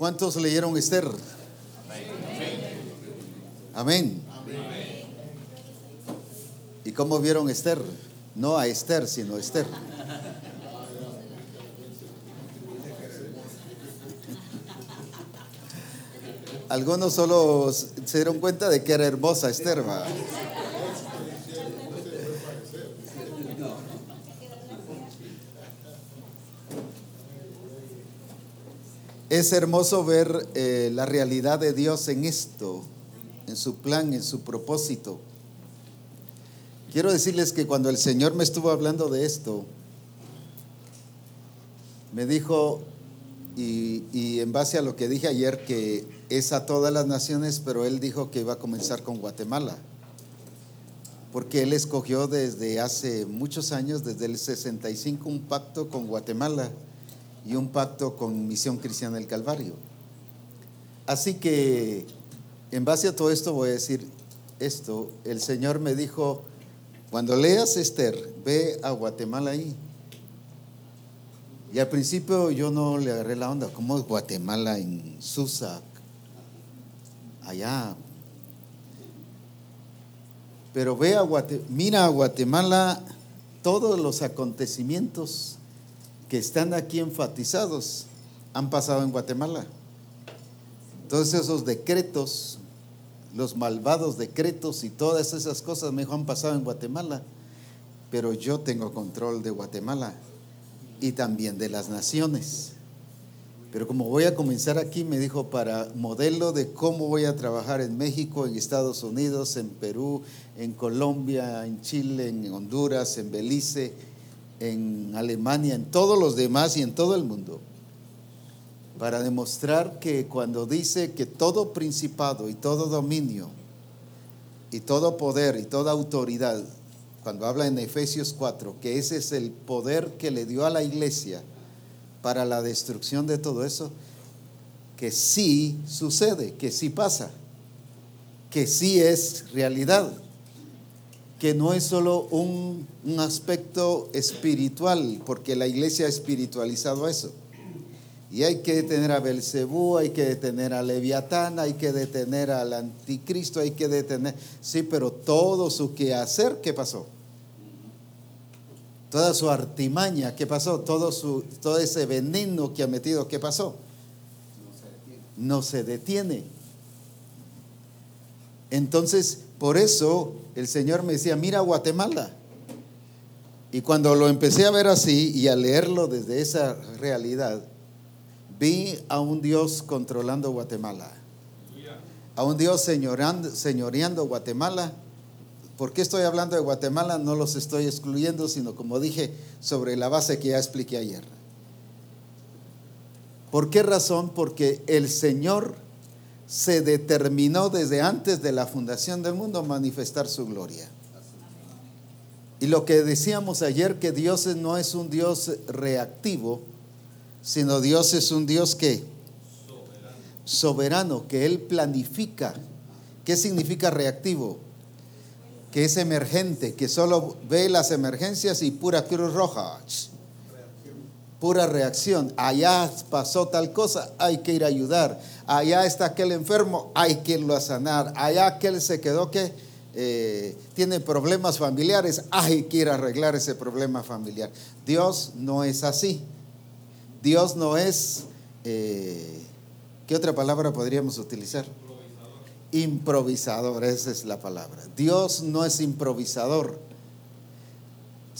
¿Cuántos leyeron Esther? Amén. ¿Y cómo vieron Esther? No a Esther, sino a Esther. Algunos solo se dieron cuenta de que era hermosa Esther. Es hermoso ver eh, la realidad de Dios en esto, en su plan, en su propósito. Quiero decirles que cuando el Señor me estuvo hablando de esto, me dijo, y, y, en base a lo que dije ayer, que es a todas las naciones, pero Él dijo que iba a comenzar con Guatemala, porque Él escogió desde hace muchos años, desde el 65, un pacto con Guatemala y un pacto con Misión Cristiana del Calvario. Así que, en base a todo esto, voy a decir esto. El Señor me dijo, cuando leas Esther, ve a Guatemala ahí. Y al principio yo no le agarré la onda, ¿cómo es Guatemala en Susa? Allá. Pero ve a Guatemala, mira a Guatemala todos los acontecimientos que están aquí enfatizados han pasado en Guatemala. Todos esos decretos, los malvados decretos y todas esas cosas, me han pasado en Guatemala. Pero yo tengo control de Guatemala y también de las naciones. Pero como voy a comenzar aquí, me dijo para modelo de cómo voy a trabajar en México, en Estados Unidos, en Perú, en Colombia, en Chile, en Honduras, en Belice, en Alemania, en todos los demás y en todo el mundo, para demostrar que cuando dice que todo principado y todo dominio y todo poder y toda autoridad, cuando habla en Efesios 4, que ese es el poder que le dio a la iglesia para la destrucción de todo eso, que sí sucede, que sí pasa, que sí es realidad que no es solo un, aspecto espiritual, porque la iglesia ha espiritualizado eso. Y hay que detener a Belcebú, hay que detener a Leviatán, hay que detener al anticristo, hay que detener. Sí, pero todo su quehacer, ¿qué pasó? Toda su artimaña, ¿qué pasó? Todo, su, todo ese veneno que ha metido, ¿qué pasó? No se detiene. Entonces, por eso el Señor me decía, mira Guatemala. Y cuando lo empecé a ver así y a leerlo desde esa realidad, vi a un Dios controlando Guatemala. A un Dios señoreando Guatemala. ¿Por qué estoy hablando de Guatemala? No los estoy excluyendo, sino como dije, sobre la base que ya expliqué ayer. ¿Por qué razón? Porque el Señor se determinó desde antes de la fundación del mundo manifestar su gloria. Y lo que decíamos ayer, que Dios no es un Dios reactivo, sino Dios es un Dios que soberano, que Él planifica. ¿Qué significa reactivo? Que es emergente, que solo ve las emergencias y pura cruz roja pura reacción. Allá pasó tal cosa, hay que ir a ayudar. Allá está aquel enfermo, hay que irlo a sanar. Allá aquel se quedó que eh, tiene problemas familiares, hay que ir a arreglar ese problema familiar. Dios no es así. Dios no es, eh, ¿qué otra palabra podríamos utilizar? Improvisador, esa es la palabra. Dios no es improvisador.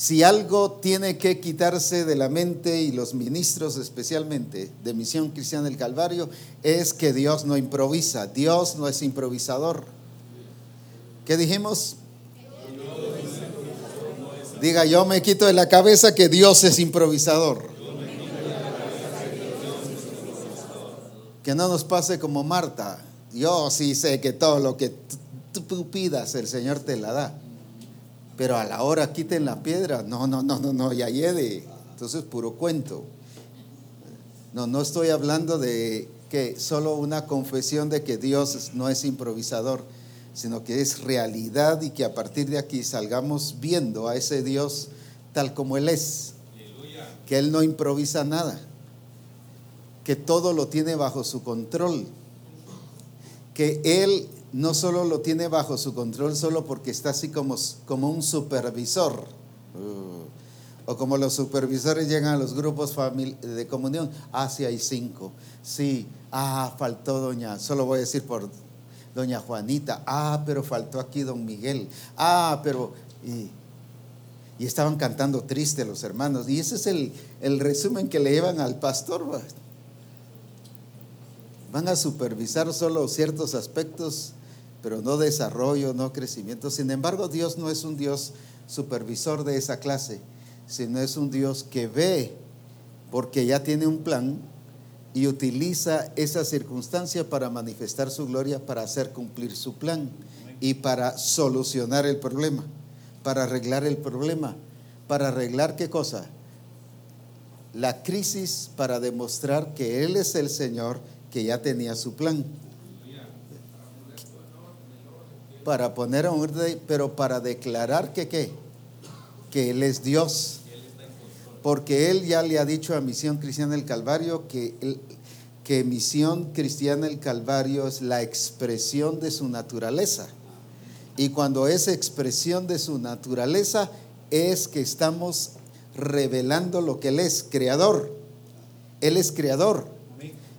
Si algo tiene que quitarse de la mente y los ministros especialmente de Misión Cristiana del Calvario es que Dios no improvisa, Dios no es improvisador. ¿Qué dijimos? Diga, yo me quito de la cabeza que Dios es improvisador. Que no nos pase como Marta. Yo sí sé que todo lo que tú pidas el Señor te la da pero a la hora quiten la piedra. No, no, no, no, no, ya lleve. Entonces, puro cuento. No, no estoy hablando de que solo una confesión de que Dios no es improvisador, sino que es realidad y que a partir de aquí salgamos viendo a ese Dios tal como Él es, que Él no improvisa nada. que todo lo tiene bajo su control, que Él no solo lo tiene bajo su control solo porque está así como, como un supervisor, uh, o como los supervisores llegan a los grupos de comunión, ah, sí hay cinco, sí, ah, faltó doña, solo voy a decir por doña Juanita, ah, pero faltó aquí don Miguel, ah, pero... Y, estaban cantando triste los hermanos. Y ese es el, el resumen que le llevan al pastor van a supervisar solo ciertos aspectos, pero no desarrollo, no crecimiento. Sin embargo, Dios no es un Dios supervisor de esa clase, sino es un Dios que ve porque ya tiene un plan y utiliza esa circunstancia para manifestar su gloria, para hacer cumplir su plan y para solucionar el problema, para arreglar el problema, para arreglar qué cosa? La crisis para demostrar que Él es el Señor que ya tenía su plan. Para poner a orden, pero para declarar que qué? Que Él es Dios. Porque Él ya le ha dicho a Misión Cristiana del Calvario que, que Misión Cristiana del Calvario es la expresión de su naturaleza. Y cuando es expresión de su naturaleza es que estamos revelando lo que Él es, creador. Él es creador.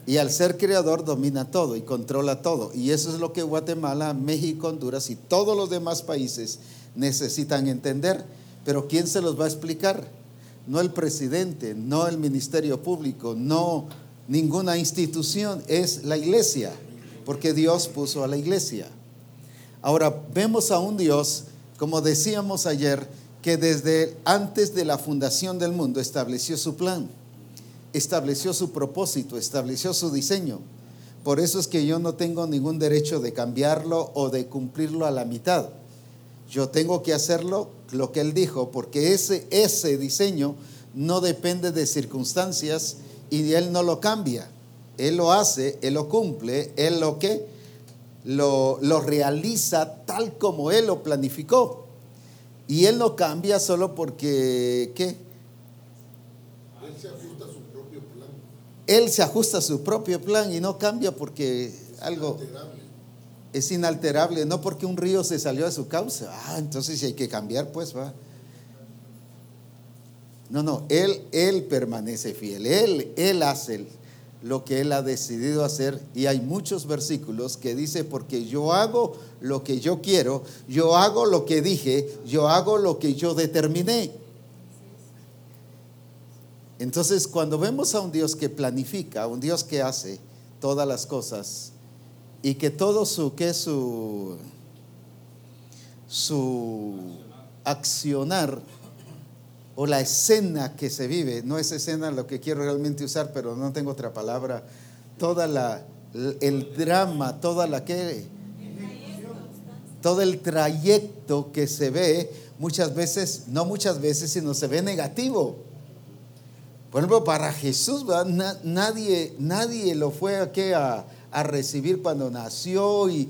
Y al ser creador domina todo y controla todo. Y eso es lo que Guatemala, México, Honduras y todos los demás países necesitan entender. Pero ¿quién se los va a explicar? No el presidente, no el Ministerio Público, no ninguna institución, es la iglesia, porque Dios puso a la iglesia. Ahora vemos a un Dios, como decíamos ayer, que desde antes de la fundación del mundo estableció su plan estableció su propósito, estableció su diseño. Por eso es que yo no tengo ningún derecho de cambiarlo o de cumplirlo a la mitad. Yo tengo que hacerlo lo que él dijo, porque ese, ese diseño no depende de circunstancias y él no lo cambia. Él lo hace, él lo cumple, él lo que lo, lo realiza tal como él lo planificó. Y él no cambia solo porque, ¿qué? Él se ajusta a su propio plan y no cambia porque algo es inalterable, no porque un río se salió de su causa. Ah, entonces si hay que cambiar, pues va. No, no, él, él permanece fiel, él, él hace lo que él ha decidido hacer y hay muchos versículos que dice porque yo hago lo que yo quiero, yo hago lo que dije, yo hago lo que yo determiné. Entonces, cuando vemos a un Dios que planifica, un Dios que hace todas las cosas y que todo su que su su accionar o la escena que se vive, no es escena lo que quiero realmente usar, pero no tengo otra palabra, toda la el drama, toda la que todo el trayecto que se ve muchas veces, no muchas veces, sino se ve negativo. Por ejemplo, para Jesús, nadie, nadie lo fue a, a, recibir cuando nació y,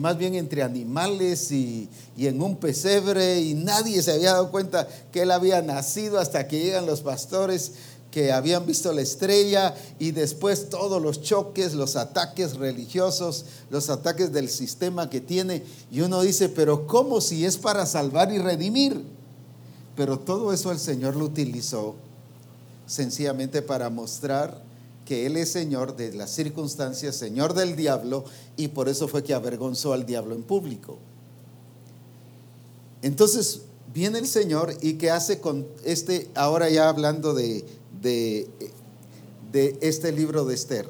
más bien entre animales y, y, en un pesebre y nadie se había dado cuenta que él había nacido hasta que llegan los pastores que habían visto la estrella y después todos los choques, los ataques religiosos, los ataques del sistema que tiene. Y uno dice, pero ¿cómo si es para salvar y redimir? Pero todo eso el Señor lo utilizó sencillamente para mostrar que Él es Señor de las circunstancias, Señor del diablo, y por eso fue que avergonzó al diablo en público. Entonces viene el Señor y que hace con este, ahora ya hablando de, de, este libro de Esther,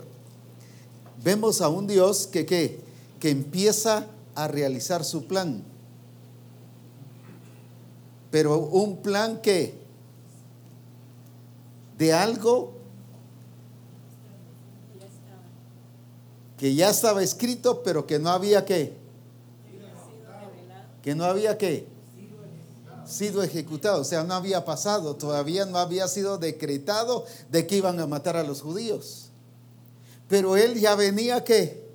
vemos a un Dios que, que, que empieza a realizar su plan, pero un plan que de algo que ya estaba escrito, pero que no había que, que no había que sido ejecutado, o sea, no había pasado, todavía no había sido decretado de que iban a matar a los judíos. Pero él ya venía que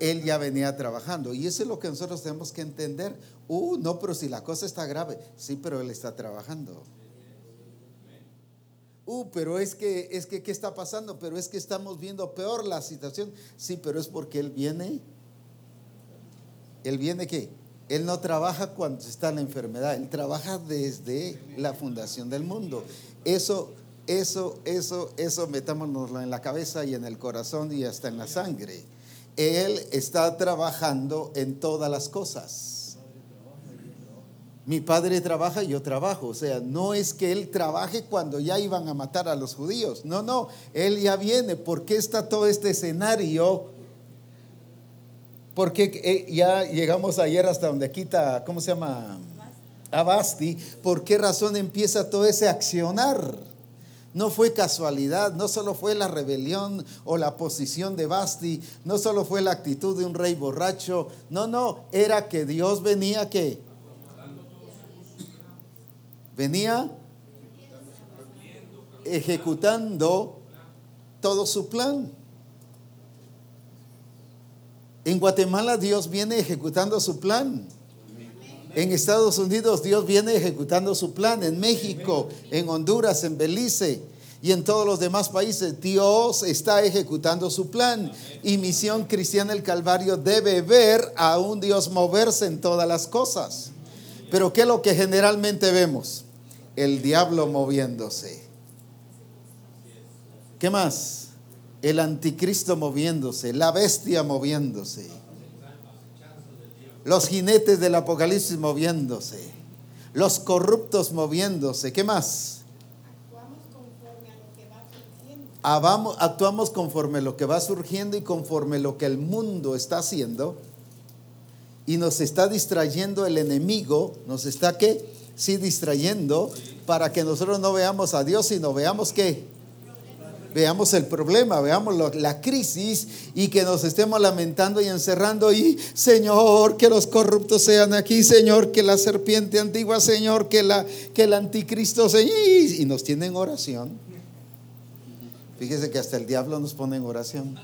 él ya venía trabajando. Y eso es lo que nosotros tenemos que entender. Uh, no, pero si la cosa está grave, sí, pero él está trabajando. Uh, pero es que, es que, ¿qué está pasando? Pero es que estamos viendo peor la situación. Sí, pero es porque Él viene. ¿Él viene qué? Él no trabaja cuando está en la enfermedad, Él trabaja desde la fundación del mundo. Eso, eso, eso, eso metámonoslo en la cabeza y en el corazón y hasta en la sangre. Él está trabajando en todas las cosas. Mi padre trabaja y yo trabajo. O sea, no es que él trabaje cuando ya iban a matar a los judíos. No, no, él ya viene. ¿Por qué está todo este escenario? Porque eh, ya llegamos ayer hasta donde quita, ¿cómo se llama? Abasti. ¿Por qué razón empieza todo ese accionar? No fue casualidad, no solo fue la rebelión o la posición de Basti, no solo fue la actitud de un rey borracho, no, no, era que Dios venía que venía ejecutando todo su plan. En Guatemala Dios viene ejecutando su plan. En Estados Unidos Dios viene ejecutando su plan. En México, en Honduras, en Belice y en todos los demás países Dios está ejecutando su plan. Y Misión Cristiana el Calvario debe ver a un Dios moverse en todas las cosas. Pero ¿qué es lo que generalmente vemos? El diablo moviéndose. ¿Qué más? El anticristo moviéndose, la bestia moviéndose. Los jinetes del apocalipsis moviéndose. Los corruptos moviéndose. ¿Qué más? Actuamos conforme a lo que va surgiendo y conforme a lo que el mundo está haciendo y nos está distrayendo el enemigo, nos está que sí distrayendo para que nosotros no veamos a Dios, sino veamos que veamos el problema, veamos la crisis y que nos estemos lamentando y encerrando y Señor, que los corruptos sean aquí, Señor, que la serpiente antigua, Señor, que, la, que el anticristo, se y nos tienen oración. Fíjese que hasta el diablo nos pone en oración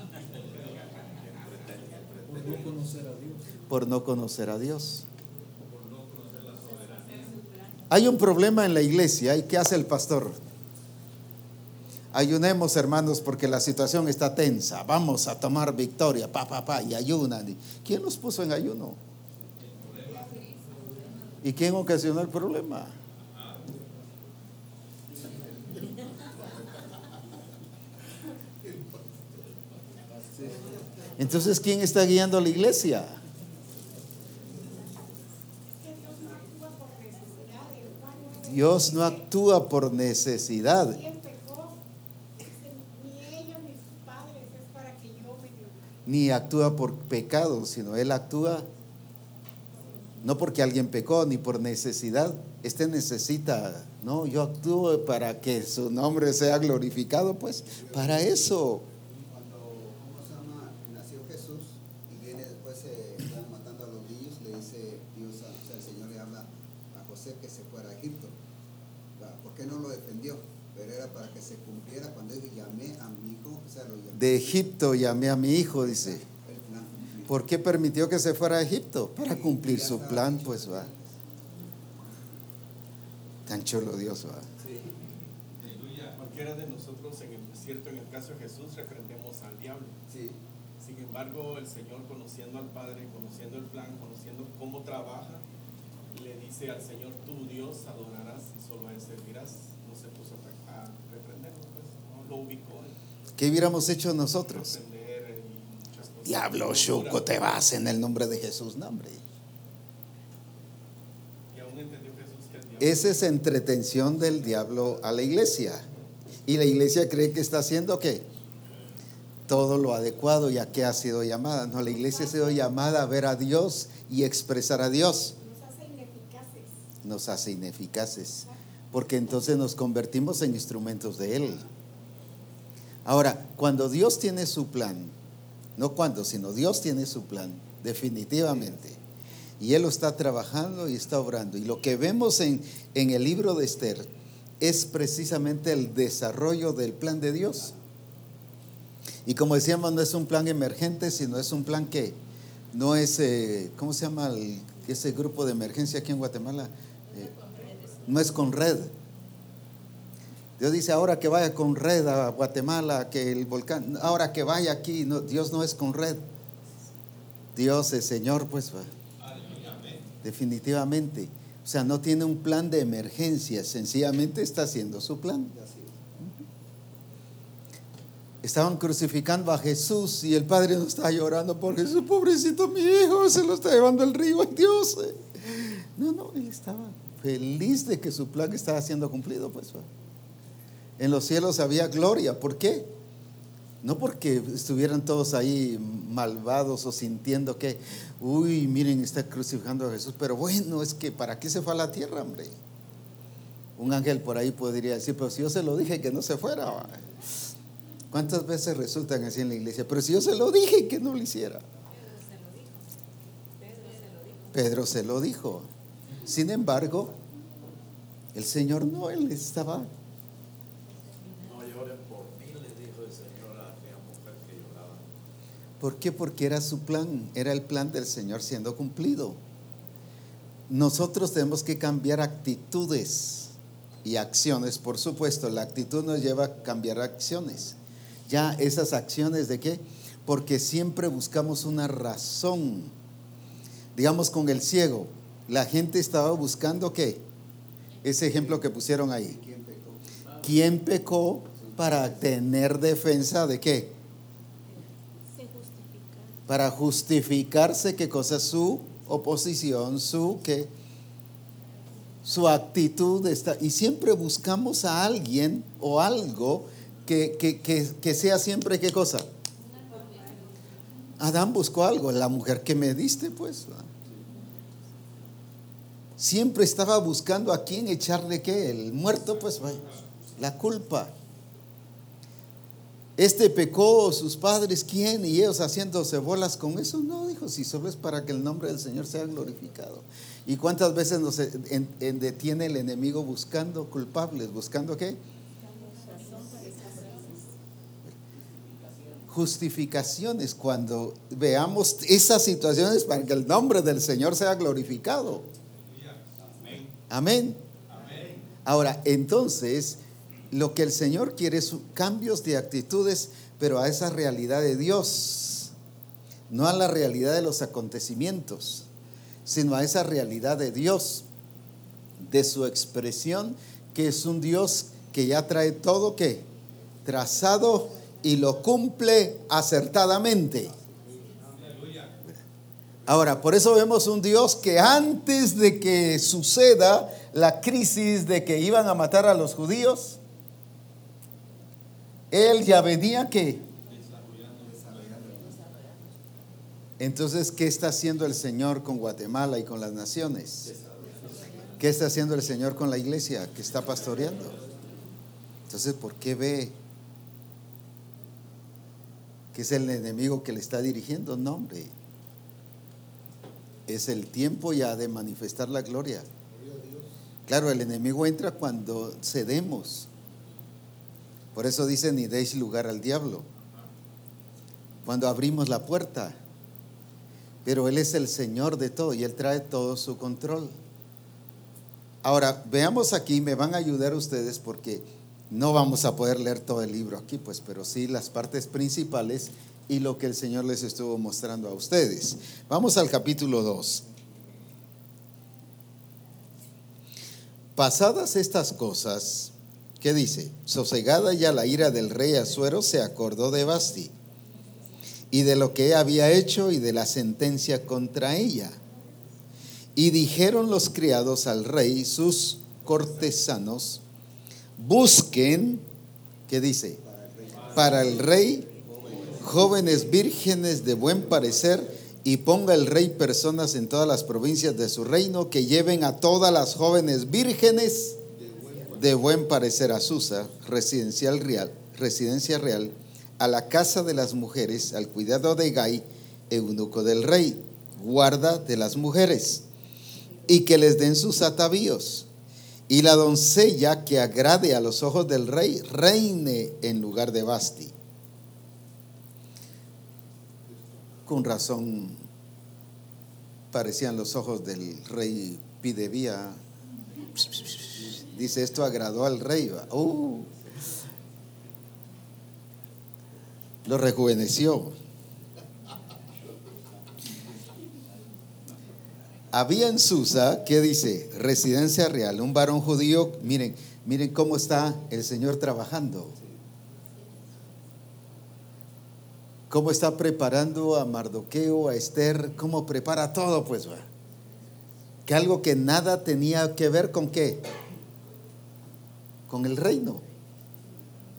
por no conocer a Dios. Hay un problema en la iglesia y ¿qué hace el pastor? Ayunemos, hermanos, porque la situación está tensa. Vamos a tomar victoria, pa, pa, pa, y ayunan. ¿Quién nos puso en ayuno? ¿Y quién ocasionó el problema? Entonces, ¿quién está guiando la iglesia? Dios no actúa por necesidad. Ni actúa por pecado, sino Él actúa no porque alguien pecó, ni por necesidad. Este necesita, no, yo actúo para que su nombre sea glorificado, pues, para eso. De Egipto llamé a mi hijo, dice. ¿Por qué permitió que se fuera a Egipto? Para cumplir su plan, pues va. Tan chulo Dios va. Cualquiera de nosotros, en el, cierto, en el caso de Jesús, reprendemos al diablo. Sin embargo, el Señor, conociendo al Padre, conociendo el plan, conociendo cómo trabaja, le dice al Señor, tú Dios adorarás y solo a Él servirás. No se puso a reprenderlo, pues, no lo ubicó. ¿Qué hubiéramos hecho nosotros? Diablo, Chuco, te vas en el nombre de Jesús, nombre. Esa es entretención del diablo a la iglesia. Y la iglesia cree que está haciendo qué? Todo lo adecuado y a qué ha sido llamada. No, la iglesia ha sido llamada a ver a Dios y expresar a Dios. Nos hace ineficaces. Nos hace ineficaces. Porque entonces nos convertimos en instrumentos de Él. Ahora, cuando Dios tiene su plan, no cuando, sino Dios tiene su plan, definitivamente. Y Él lo está trabajando y está obrando. Y lo que vemos en, en el libro de Esther es precisamente el desarrollo del plan de Dios. Y como decíamos, no es un plan emergente, sino es un plan que no es, eh, ¿cómo se llama ese grupo de emergencia aquí en Guatemala? Eh, no es con red. Dios dice, ahora que vaya con red a Guatemala, que el volcán, ahora que vaya aquí, no, Dios no es con red. Dios es Señor, pues va. Definitivamente. O sea, no tiene un plan de emergencia, sencillamente está haciendo su plan. Estaban crucificando a Jesús y el padre no estaba llorando por Jesús, pobrecito mi hijo, se lo está llevando el río, ay Dios. No, no, él estaba feliz de que su plan estaba siendo cumplido, pues. En los cielos había gloria, ¿por qué? No porque estuvieran todos ahí malvados o sintiendo que, uy, miren, está crucificando a Jesús, pero bueno, es que ¿para qué se fue a la tierra, hombre? Un ángel por ahí podría decir, pero si yo se lo dije que no se fuera. ¿Cuántas veces resultan así en la iglesia? Pero si yo se lo dije que no lo hiciera. Pedro se lo dijo. Sin embargo, el Señor no, él estaba. No lloren por mí, le dijo el Señor a aquella mujer que lloraba. ¿Por qué? Porque era su plan, era el plan del Señor siendo cumplido. Nosotros tenemos que cambiar actitudes y acciones, por supuesto. La actitud nos lleva a cambiar acciones ya esas acciones de qué? Porque siempre buscamos una razón. Digamos con el ciego, la gente estaba buscando qué? Ese ejemplo que pusieron ahí. ¿Quién pecó para tener defensa de qué? Para justificarse qué cosa su oposición, su qué? Su actitud está y siempre buscamos a alguien o algo que, sea siempre qué cosa. Adán buscó algo, la mujer que me diste, pues. Siempre estaba buscando a quién echarle qué, el muerto, pues, la culpa. Este pecó, sus padres, ¿quién? Y ellos haciéndose bolas con eso. No, dijo, si solo es para que el nombre del Señor sea glorificado. ¿Y cuántas veces nos detiene el enemigo buscando culpables? ¿Buscando qué? justificaciones cuando veamos esas situaciones para que el nombre del Señor sea glorificado. Amén. Ahora, entonces, lo que el Señor quiere es cambios de actitudes, pero a esa realidad de Dios, no a la realidad de los acontecimientos, sino a esa realidad de Dios, de su expresión, que es un Dios que ya trae todo que trazado y lo cumple acertadamente. Ahora, por eso vemos un Dios que antes de que suceda la crisis de que iban a matar a los judíos, Él ya venía que... Entonces, ¿qué está haciendo el Señor con Guatemala y con las naciones? ¿Qué está haciendo el Señor con la iglesia que está pastoreando? Entonces, ¿por qué ve que es el enemigo que le está dirigiendo. No, hombre. Es el tiempo ya de manifestar la gloria. Claro, el enemigo entra cuando cedemos. Por eso dice, ni deis lugar al diablo. Cuando abrimos la puerta. Pero Él es el Señor de todo y Él trae todo su control. Ahora, veamos aquí, me van a ayudar ustedes porque no vamos a poder leer todo el libro aquí, pues, pero sí las partes principales y lo que el Señor les estuvo mostrando a ustedes. Vamos al capítulo 2. Pasadas estas cosas, ¿qué dice? Sosegada ya la ira del rey Azuero se acordó de Basti y de lo que había hecho y de la sentencia contra ella. Y dijeron los criados al rey, sus cortesanos, busquen, ¿qué dice? Para el rey, jóvenes vírgenes de buen parecer, y ponga el rey personas en todas las provincias de su reino que lleven a todas las jóvenes vírgenes de buen parecer a Susa, residencial real, residencia real, a la casa de las mujeres, al cuidado de Gai, eunuco del rey, guarda de las mujeres, y que les den sus atavíos y la doncella que agrade a los ojos del rey reine en lugar de Basti. Con razón parecían los ojos del rey Pidevía Dice, esto agradó al rey. Uh. lo rejuveneció. Había en Susa, ¿qué dice? Residencia real, un varón judío. Miren, miren cómo está el Señor trabajando. Cómo está preparando a Mardoqueo, a Esther, cómo prepara todo, pues. Que algo que nada tenía que ver con qué? Con el reino.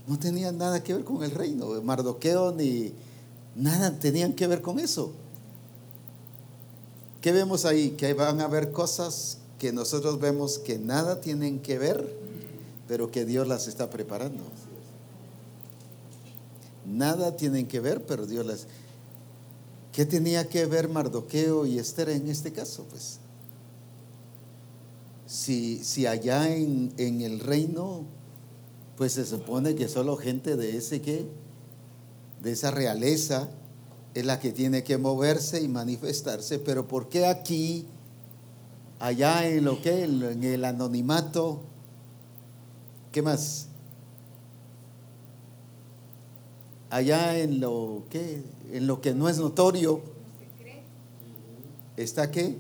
No tenía nada que ver con el reino. Mardoqueo ni nada tenían que ver con eso. ¿Qué vemos ahí? Que van a haber cosas que nosotros vemos que nada tienen que ver, pero que Dios las está preparando. Nada tienen que ver, pero Dios las... ¿Qué tenía que ver Mardoqueo y Esther en este caso? Pues si, si allá en, en el reino, pues se supone que solo gente de ese que, de esa realeza, es la que tiene que moverse y manifestarse, pero ¿por qué aquí, allá en lo que, en el anonimato, qué más? Allá en lo que, en lo que no es notorio, está qué?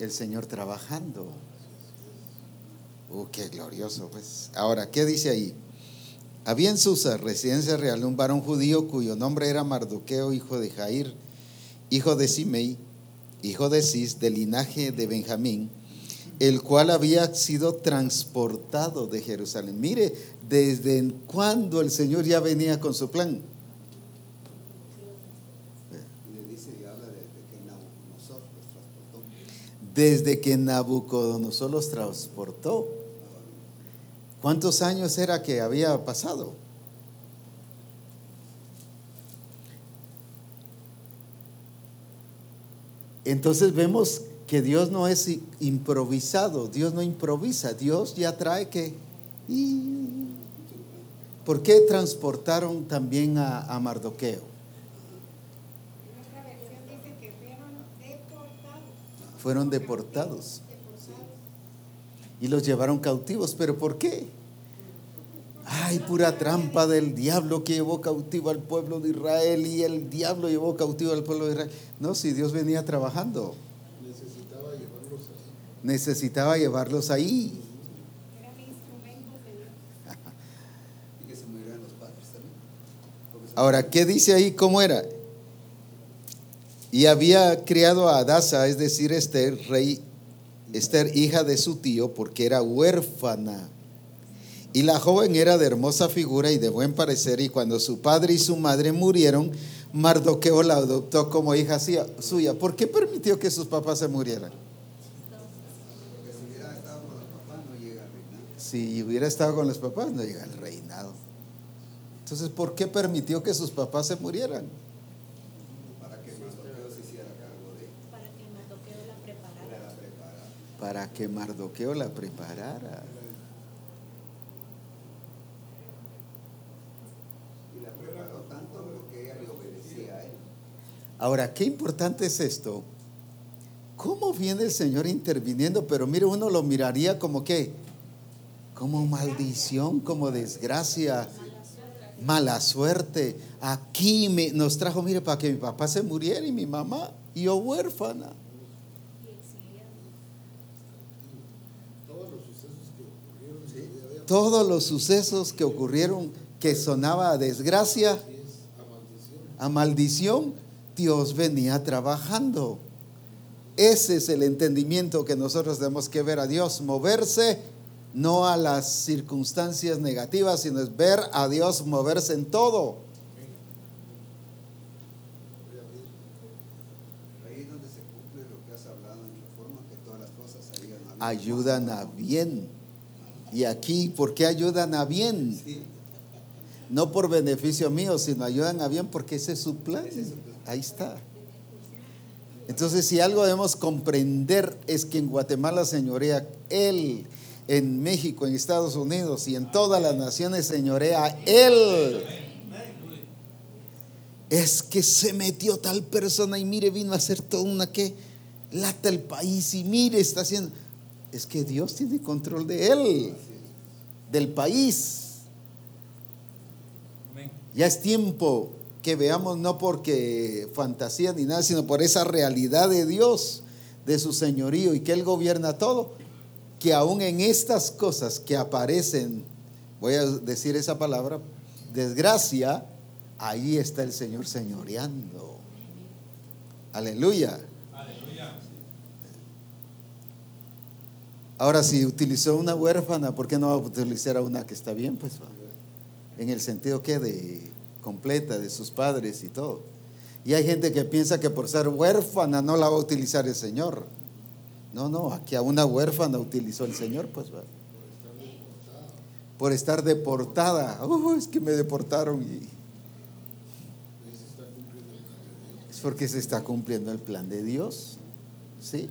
El Señor trabajando. Uh, qué glorioso, pues. Ahora, ¿qué dice ahí? Había en Susa, residencia real, un varón judío cuyo nombre era Mardoqueo, hijo de Jair, hijo de Simei, hijo de Cis, del linaje de Benjamín, el cual había sido transportado de Jerusalén. Mire, desde cuándo el Señor ya venía con su plan. Desde que Nabucodonosor los transportó. ¿Cuántos años era que había pasado? Entonces vemos que Dios no es improvisado, Dios no improvisa, Dios ya trae que... ¿Por qué transportaron también a, Mardoqueo? Fueron deportados y los llevaron cautivos. ¿Pero por qué? Ay, pura trampa del diablo que llevó cautivo al pueblo de Israel y el diablo llevó cautivo al pueblo de Israel. No, si Dios venía trabajando. Necesitaba llevarlos ahí. Necesitaba llevarlos ahí. Ahora, ¿qué dice ahí? ¿Cómo era? Y había criado a Adasa, es decir, este rey Esther, hija de su tío, porque era huérfana. Y la joven era de hermosa figura y de buen parecer, y cuando su padre y su madre murieron, Mardoqueo la adoptó como hija suya. ¿Por qué permitió que sus papás se murieran? Si hubiera estado con los papás, no llega al reinado. Entonces, ¿por qué permitió que sus papás se murieran? Para que Mardoqueo la preparara. Y la preparó tanto que ella le obedecía a él. Ahora, qué importante es esto. ¿Cómo viene el Señor interviniendo? Pero mire, uno lo miraría como que, como maldición, como desgracia, mala suerte. Aquí me, nos trajo, mire, para que mi papá se muriera y mi mamá, y yo huérfana. Todos los sucesos que ocurrieron que sonaba a desgracia, a maldición, Dios venía trabajando. Ese es el entendimiento que nosotros tenemos que ver a Dios, moverse no a las circunstancias negativas, sino es ver a Dios moverse en todo. Ayudan a bien. Y aquí, ¿por qué ayudan a bien? No por beneficio mío, sino ayudan a bien porque ese es su plan. Ahí está. Entonces, si algo debemos comprender es que en Guatemala señorea Él, en México, en Estados Unidos y en todas las naciones señorea Él. Es que se metió tal persona y mire, vino a hacer toda una que lata el país y mire, está haciendo es que Dios tiene control de él. del país. Ya es tiempo que veamos no porque fantasía ni nada, sino por esa realidad de Dios, de su señorío y que Él gobierna todo, que aún en estas cosas que aparecen, voy a decir esa palabra, desgracia, ahí está el Señor señoreando. Aleluya. Ahora, si utilizó una huérfana, ¿por qué no va a utilizar a una que está bien? Pues en el sentido que de completa de sus padres y todo. Y hay gente que piensa que por ser huérfana no la va a utilizar el Señor. No, no, aquí a una huérfana utilizó el Señor, pues va. Por estar deportada. Uh, es que me deportaron y. Es porque se está cumpliendo el plan de Dios. ¿Sí?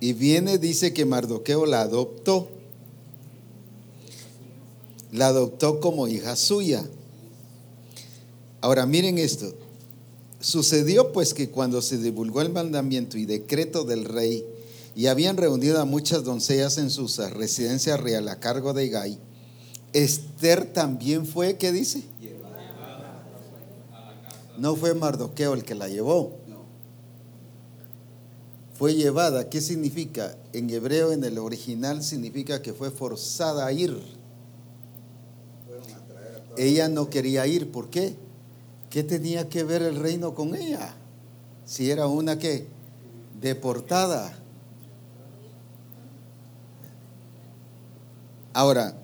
y viene, dice que Mardoqueo la adoptó. La adoptó como hija suya. Ahora miren esto. Sucedió pues que cuando se divulgó el mandamiento y decreto del rey, y habían reunido a muchas doncellas en su residencia real a cargo de Gai. Esther también fue, ¿qué dice? No fue Mardoqueo el que la llevó. Fue llevada. ¿Qué significa? En hebreo, en el original, significa que fue forzada a ir. Ella no quería ir. ¿Por qué? ¿Qué tenía que ver el reino con ella? Si era una que deportada. Ahora,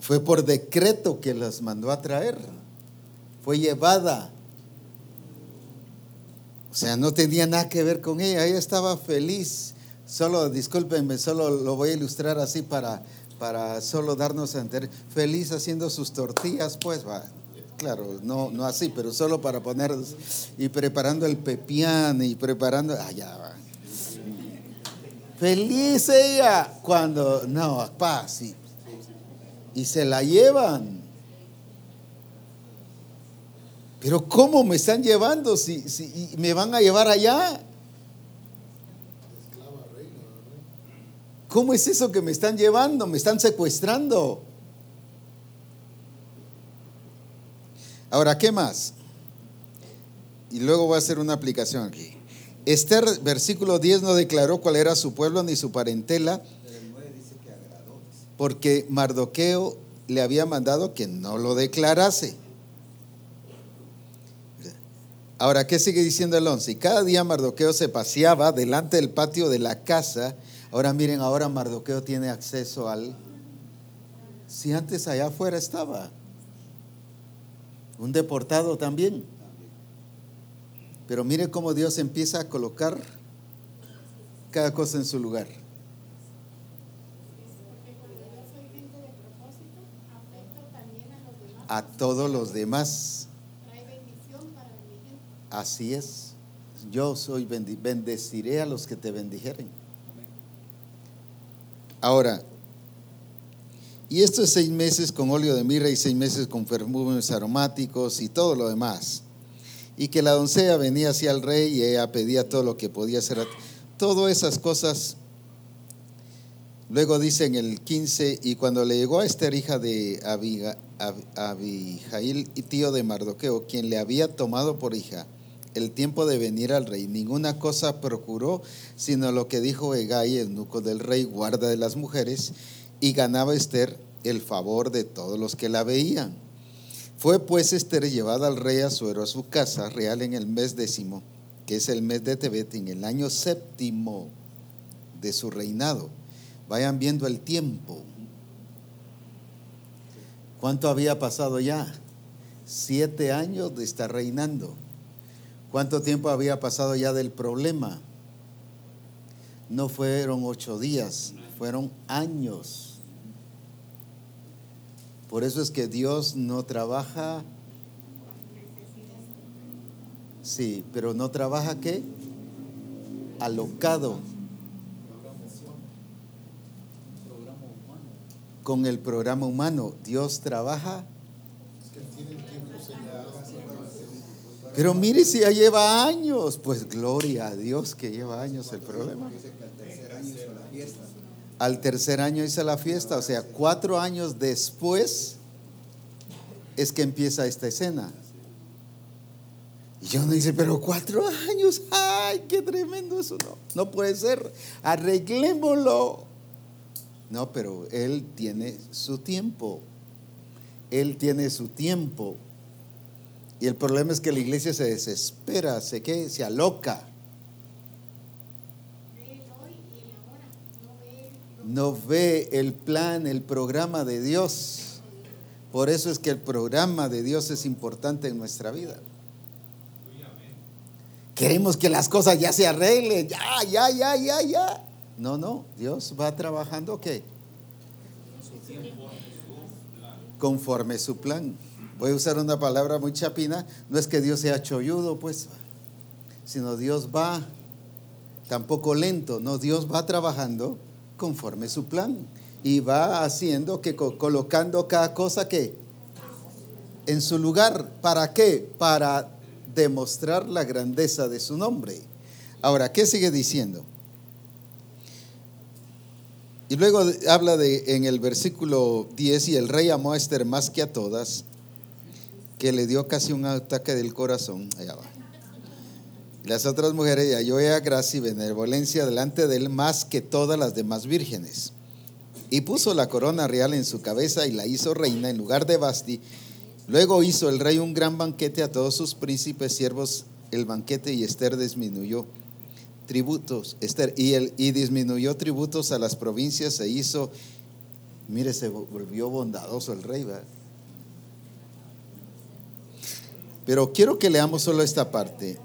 fue por decreto que las mandó a traer. Fue llevada. O sea, no tenía nada que ver con ella. Ella estaba feliz. Solo, discúlpenme, solo lo voy a ilustrar así para, para solo darnos a entender. Feliz haciendo sus tortillas, pues va. Claro, no, no así, pero solo para poner y preparando el pepián y preparando. allá va. Feliz ella cuando, no, paz. Y se la llevan. Pero ¿cómo me están llevando si, si me van a llevar allá? ¿Cómo es eso que me están llevando? Me están secuestrando. Ahora, ¿qué más? Y luego voy a hacer una aplicación aquí. Esther, versículo 10, no declaró cuál era su pueblo ni su parentela, porque Mardoqueo le había mandado que no lo declarase. Ahora, ¿qué sigue diciendo el 11? Y cada día Mardoqueo se paseaba delante del patio de la casa. Ahora miren, ahora Mardoqueo tiene acceso al... Si antes allá afuera estaba. Un deportado también. Pero mire cómo Dios empieza a colocar cada cosa en su lugar. A todos los demás. Así es. Yo soy bendeciré a los que te bendijeren. Ahora, y estos seis meses con óleo de mirra y seis meses con perfumes aromáticos y todo lo demás y que la doncella venía hacia el rey y ella pedía todo lo que podía hacer. Todas esas cosas. Luego dice en el 15, y cuando le llegó a Esther, hija de Abijail y tío de Mardoqueo, quien le había tomado por hija, el tiempo de venir al rey, ninguna cosa procuró, sino lo que dijo Egay, el nuco del rey, guarda de las mujeres, y ganaba Esther el favor de todos los que la veían. Fue pues Esther llevada al rey Azuero a su casa real en el mes décimo, que es el mes de Tebet, en el año séptimo de su reinado. Vayan viendo el tiempo. ¿Cuánto había pasado ya? Siete años de estar reinando. ¿Cuánto tiempo había pasado ya del problema? No fueron ocho días, fueron años. Por eso es que Dios no trabaja. Sí, pero no trabaja qué? Alocado. Con el programa humano. Dios trabaja. Pero mire si ya lleva años. Pues gloria a Dios que lleva años el problema. Al tercer año hice la fiesta, o sea, cuatro años después es que empieza esta escena. Y yo me dice, pero cuatro años, ay, qué tremendo eso, no, no puede ser, arreglémoslo. No, pero él tiene su tiempo, él tiene su tiempo. Y el problema es que la iglesia se desespera, se, que se aloca. no ve el plan, el programa de Dios. Por eso es que el programa de Dios es importante en nuestra vida. Queremos que las cosas ya se arreglen, ya, ya, ya, ya, ya. No, no, Dios va trabajando qué? Conforme su plan. Voy a usar una palabra muy chapina, no es que Dios sea cholludo, pues, sino Dios va tampoco lento, no, Dios va trabajando conforme su plan y va haciendo que colocando cada cosa que en su lugar, ¿para qué? Para demostrar la grandeza de su nombre. Ahora, ¿qué sigue diciendo? Y luego habla de en el versículo 10 y el rey amó a Esther más que a todas, que le dio casi un ataque del corazón. Allá va. Las otras mujeres halló a gracia y benevolencia delante de él más que todas las demás vírgenes. Y puso la corona real en su cabeza y la hizo reina en lugar de Basti. Luego hizo el rey un gran banquete a todos sus príncipes, siervos, el banquete y Esther disminuyó tributos, Esther, y, el, y disminuyó tributos a las provincias e hizo, mire, se volvió bondadoso el rey, ¿verdad? Pero quiero que leamos solo esta parte.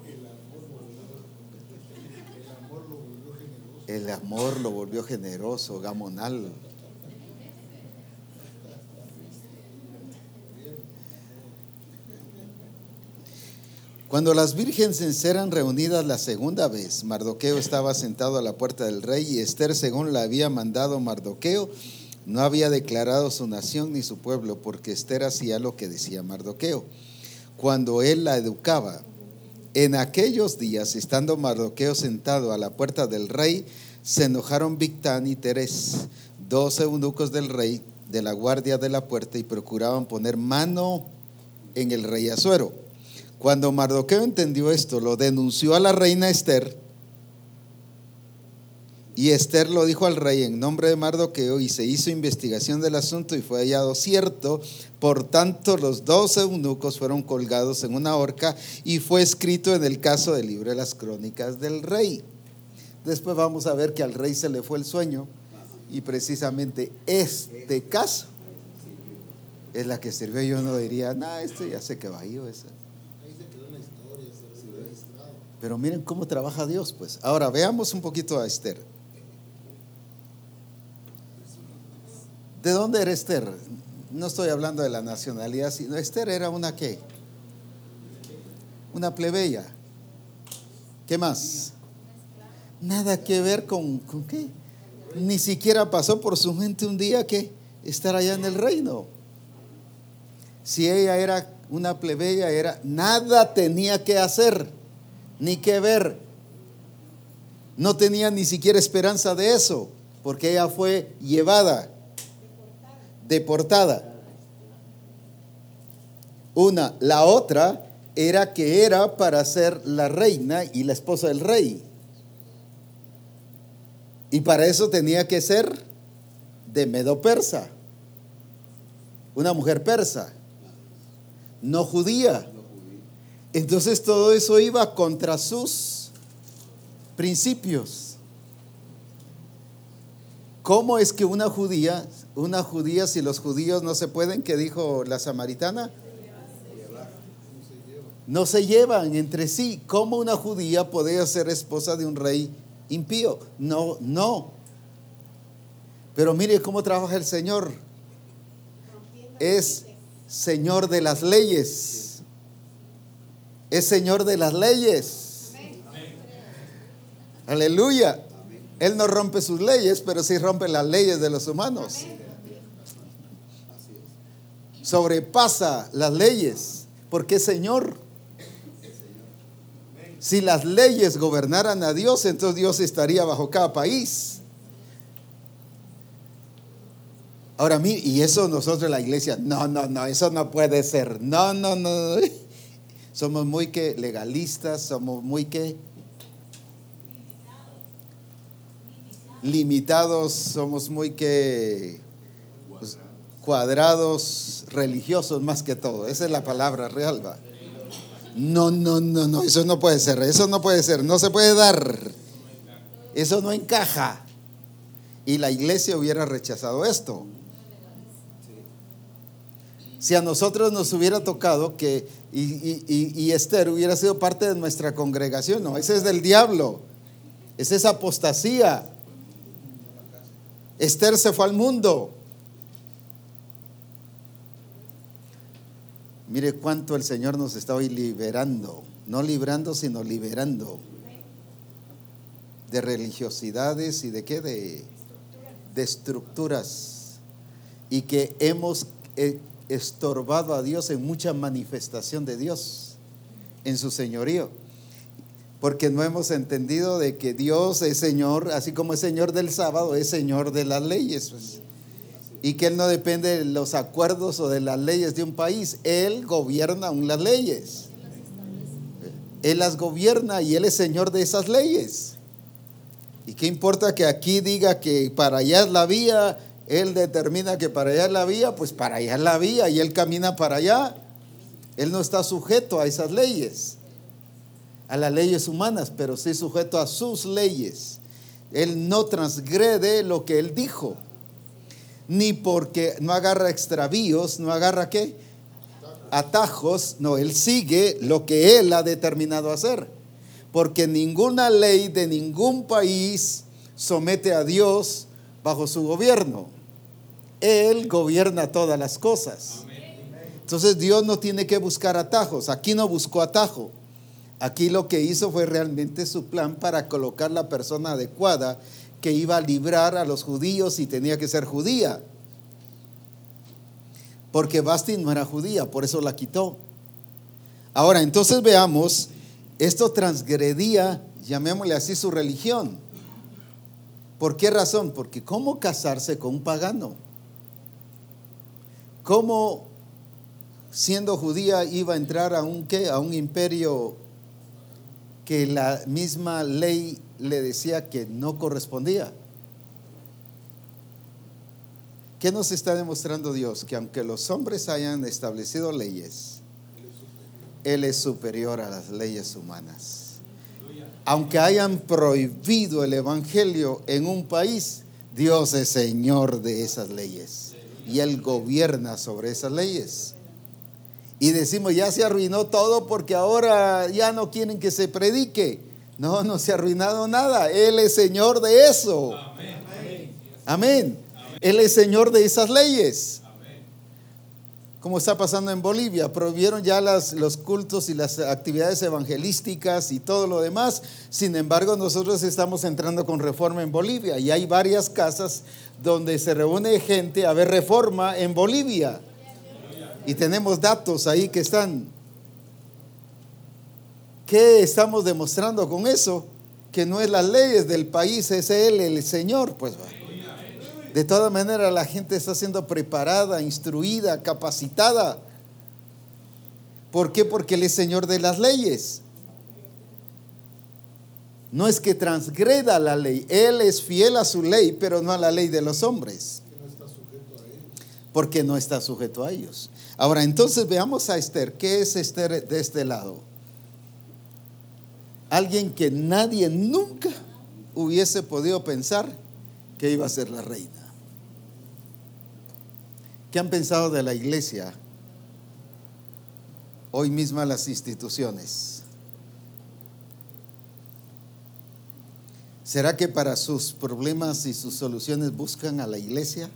El amor lo volvió generoso, gamonal. Cuando las vírgenes eran reunidas la segunda vez, Mardoqueo estaba sentado a la puerta del rey y Esther, según la había mandado Mardoqueo, no había declarado su nación ni su pueblo, porque Esther hacía lo que decía Mardoqueo. Cuando él la educaba, en aquellos días, estando Mardoqueo sentado a la puerta del rey, se enojaron Victán y Teres, dos eunucos del rey, de la guardia de la puerta, y procuraban poner mano en el rey Azuero. Cuando Mardoqueo entendió esto, lo denunció a la reina Esther, y Esther lo dijo al rey en nombre de Mardoqueo y se hizo investigación del asunto y fue hallado cierto. Por tanto, los dos eunucos fueron colgados en una horca y fue escrito en el caso del libro de las crónicas del rey. Después vamos a ver que al rey se le fue el sueño y precisamente este caso es la que sirvió. Yo no diría, no, esto ya sé que va esa. Pero miren cómo trabaja Dios, pues. Ahora veamos un poquito a Esther. ¿De dónde era Esther? No estoy hablando de la nacionalidad, sino Esther era una qué? Una plebeya. ¿Qué más? Nada que ver con, con qué. Ni siquiera pasó por su mente un día que estar allá en el reino. Si ella era una plebeya, era nada tenía que hacer, ni que ver. No tenía ni siquiera esperanza de eso, porque ella fue llevada deportada. Una, la otra era que era para ser la reina y la esposa del rey. Y para eso tenía que ser de Medo persa, una mujer persa, no judía. Entonces todo eso iba contra sus principios. ¿Cómo es que una judía, una judía, si los judíos no se pueden, ¿qué dijo la samaritana? No se llevan entre sí. ¿Cómo una judía podía ser esposa de un rey impío? No, no. Pero mire cómo trabaja el Señor. Es Señor de las leyes. Es Señor de las leyes. Aleluya. Él no rompe sus leyes, pero sí rompe las leyes de los humanos. Sobrepasa las leyes, porque Señor. Si las leyes gobernaran a Dios, entonces Dios estaría bajo cada país. Ahora, y eso nosotros la iglesia, no, no, no, eso no puede ser. No, no, no. Somos muy que legalistas, somos muy que limitados, somos muy que cuadrados, religiosos más que todo. Esa es la palabra real. No, no, no, no, eso no puede ser, eso no puede ser, no se puede dar. Eso no encaja. Y la iglesia hubiera rechazado esto. Si a nosotros nos hubiera tocado que y, Esther hubiera sido parte de nuestra congregación, no, ese es del diablo, esa es apostasía. Esther se fue al mundo. Mire cuánto el Señor nos está hoy liberando, no librando, sino liberando de religiosidades y de qué, de, estructuras. Y que hemos eh, estorbado a Dios en mucha manifestación de Dios, en su señorío. Porque no hemos entendido de que Dios es Señor, así como es Señor del sábado, es Señor de las leyes. Pues y que Él no depende de los acuerdos o de las leyes de un país. Él gobierna aún las leyes. Él las gobierna y Él es Señor de esas leyes. ¿Y qué importa que aquí diga que para allá es la vía? Él determina que para allá es la vía, pues para allá es la vía y Él camina para allá. Él no está sujeto a esas leyes, a las leyes humanas, pero sí sujeto a sus leyes. Él no transgrede lo que Él dijo ni porque no agarra extravíos, no agarra qué? Atajos, no, él sigue lo que él ha determinado hacer. Porque ninguna ley de ningún país somete a Dios bajo su gobierno. Él gobierna todas las cosas. Entonces Dios no tiene que buscar atajos. Aquí no buscó atajo. Aquí lo que hizo fue realmente su plan para colocar la persona adecuada que iba a librar a los judíos y tenía que ser judía. Porque Basti no era judía, por eso la quitó. Ahora, entonces veamos, esto transgredía, llamémosle así, su religión. ¿Por qué razón? Porque ¿cómo casarse con un pagano? ¿Cómo siendo judía iba a entrar a un? A un imperio que la misma ley le decía que no correspondía. ¿Qué nos está demostrando Dios? Que aunque los hombres hayan establecido leyes, Él es superior a las leyes humanas. Aunque hayan prohibido el Evangelio en un país, Dios es Señor de esas leyes y Él gobierna sobre esas leyes. Y decimos, ya se arruinó todo porque ahora ya no quieren que se predique. No, no se ha arruinado nada. Él es Señor de eso. Amén. Él es Señor de esas leyes. Como está pasando en Bolivia, prohibieron ya los cultos y las actividades evangelísticas y todo lo demás. Sin embargo, nosotros estamos entrando con reforma en Bolivia y hay varias casas donde se reúne gente a ver reforma en Bolivia. Y tenemos datos ahí que están. ¿Qué estamos demostrando con eso? Que no es las leyes del país, es Él el Señor, pues va. De todas maneras, la gente está siendo preparada, instruida, capacitada. ¿Por qué? Porque Él es Señor de las leyes. No es que transgreda la ley, Él es fiel a su ley, pero no a la ley de los hombres. Porque no está sujeto a ellos. Ahora, entonces veamos a Esther. ¿Qué es Esther de este lado? Alguien que nadie nunca hubiese podido pensar que iba a ser la reina. ¿Qué han pensado de la iglesia? Hoy misma las instituciones. ¿Será que para sus problemas y sus soluciones buscan a la iglesia?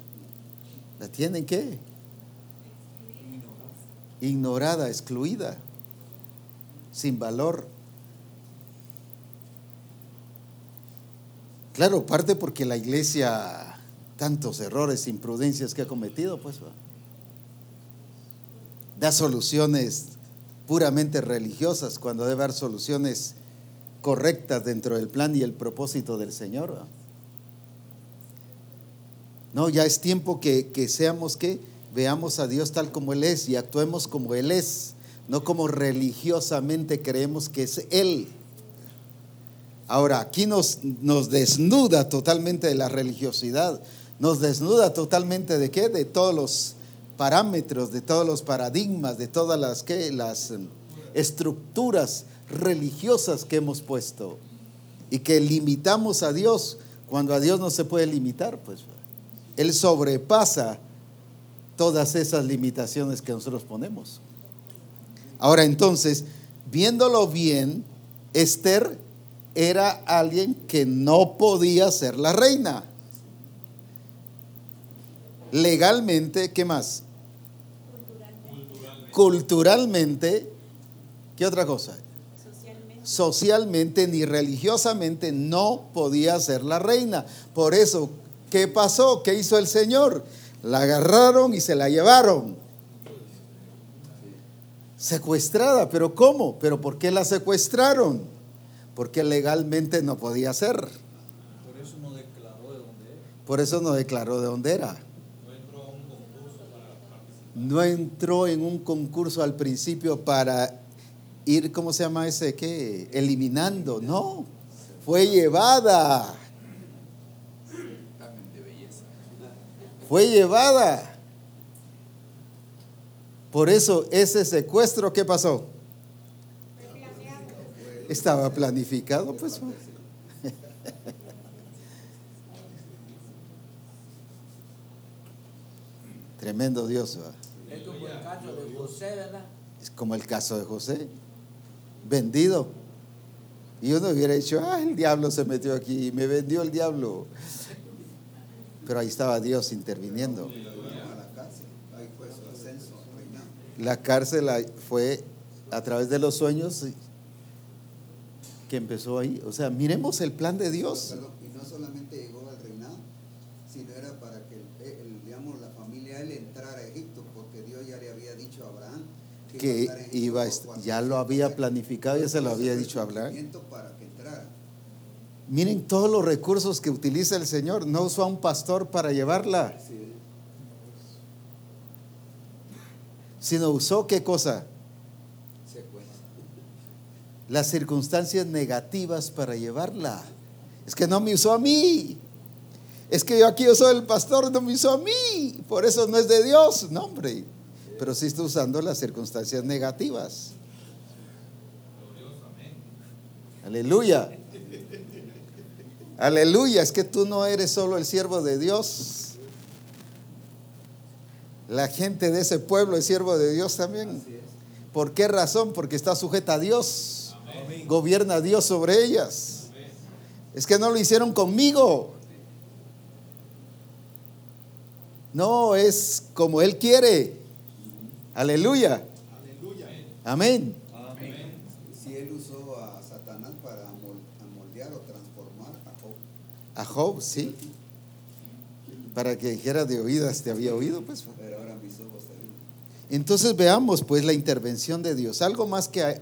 ¿La tienen qué? Ignorada, excluida, sin valor. Claro, parte porque la iglesia, tantos errores, imprudencias que ha cometido, pues da soluciones puramente religiosas cuando debe dar soluciones correctas dentro del plan y el propósito del Señor. No, ya es tiempo que, seamos que veamos a Dios tal como Él es y actuemos como Él es, no como religiosamente creemos que es Él. Ahora, aquí nos, nos desnuda totalmente de la religiosidad, nos desnuda totalmente de qué? De todos los parámetros, de todos los paradigmas, de todas las, ¿qué? las em, estructuras religiosas que hemos puesto y que limitamos a Dios cuando a Dios no se puede limitar, pues Él sobrepasa todas esas limitaciones que nosotros ponemos. Ahora entonces, viéndolo bien, Esther era alguien que no podía ser la reina. Legalmente, ¿qué más? Culturalmente, Culturalmente ¿qué otra cosa? socialmente ni religiosamente no podía ser la reina. Por eso, ¿qué pasó? ¿Qué hizo el Señor? La agarraron y se la llevaron. Secuestrada, pero ¿cómo? ¿Pero por qué la secuestraron? Porque legalmente no podía ser. Por eso no declaró de dónde era. Por eso no declaró de dónde era. No entró en un concurso al principio para ir, ¿cómo se llama ese? ¿Qué? Eliminando. No, fue llevada. Fue llevada. Por eso ese secuestro, ¿qué pasó? Estaba planificado, pues. Tremendo Dios. Es como el caso de José, ¿verdad? Es como el caso de José vendido. Y uno hubiera dicho, ah, el diablo se metió aquí, me vendió el diablo. Pero ahí estaba Dios interviniendo. La cárcel fue a través de los sueños que empezó ahí. O sea, miremos el plan de Dios. Y no solamente llegó al reinado, sino era para que, digamos, la familia él entrara a Egipto, porque Dios ya le había dicho a Abraham que iba, ya lo había planificado, ya se lo había dicho hablar. Miren todos los recursos que utiliza el Señor. No usó a un pastor para llevarla. Sino usó qué cosa? Las circunstancias negativas para llevarla. Es que no me usó a mí. Es que yo aquí yo soy el pastor, no me usó a mí. Por eso no es de Dios. No, hombre pero sí está usando las circunstancias negativas. Aleluya. Aleluya, es que tú no eres solo el siervo de Dios. La gente de ese pueblo es siervo de Dios también. ¿Por qué razón? Porque está sujeta a Dios. Gobierna Dios sobre ellas. Es que no lo hicieron conmigo. No, es como Él quiere. Aleluya. Amén. Si él usó a Satanás para moldear o transformar a Job. A Job, sí. Para que dijera de oídas te había oído, pues. Pero ahora mis ojos te Entonces veamos pues la intervención de Dios. Algo más que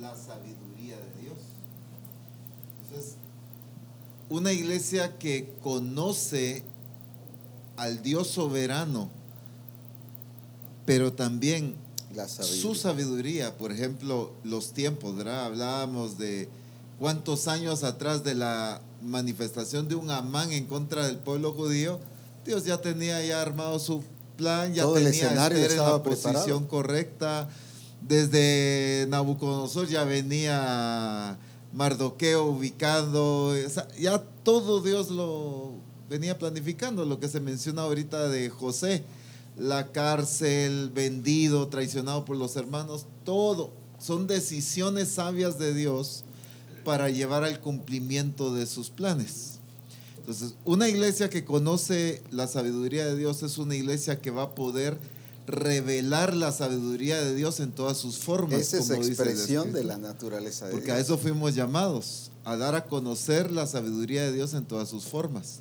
la sabiduría de Dios. Entonces, una iglesia que conoce al Dios soberano, pero también su sabiduría, por ejemplo, los tiempos, ¿verdad? Hablábamos de cuántos años atrás de la manifestación de un Amán en contra del pueblo judío, Dios ya tenía ya armado su plan, ya tenía el escenario en la posición correcta. Desde Nabucodonosor ya venía Mardoqueo ubicando, ya todo Dios lo venía planificando, lo que se menciona ahorita de José, la cárcel, vendido, traicionado por los hermanos, todo son decisiones sabias de Dios para llevar al cumplimiento de sus planes. Entonces, una iglesia que conoce la sabiduría de Dios es una iglesia que va a poder revelar la sabiduría de Dios en todas sus formas. Esa es expresión de la naturaleza de Porque a eso fuimos llamados, a dar a conocer la sabiduría de Dios en todas sus formas.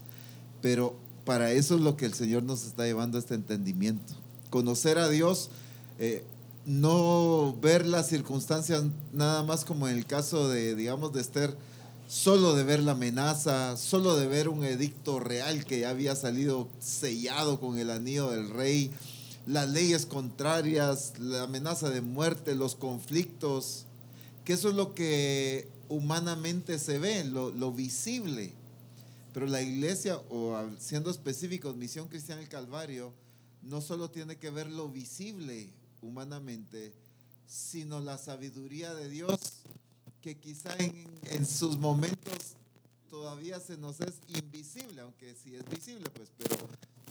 Pero para eso es lo que el Señor nos está llevando a este entendimiento. Conocer a Dios, eh, no ver las circunstancias nada más como en el caso de, digamos, de Esther, solo de ver la amenaza, solo de ver un edicto real que ya había salido sellado con el anillo del rey, las leyes contrarias, la amenaza de muerte, los conflictos, que eso es lo que humanamente se ve, lo, visible. Pero la iglesia, o siendo específicos, Misión Cristiana del Calvario, no solo tiene que ver lo visible humanamente, sino la sabiduría de Dios, que quizá en, en sus momentos todavía se nos es invisible, aunque sí es visible, pues, pero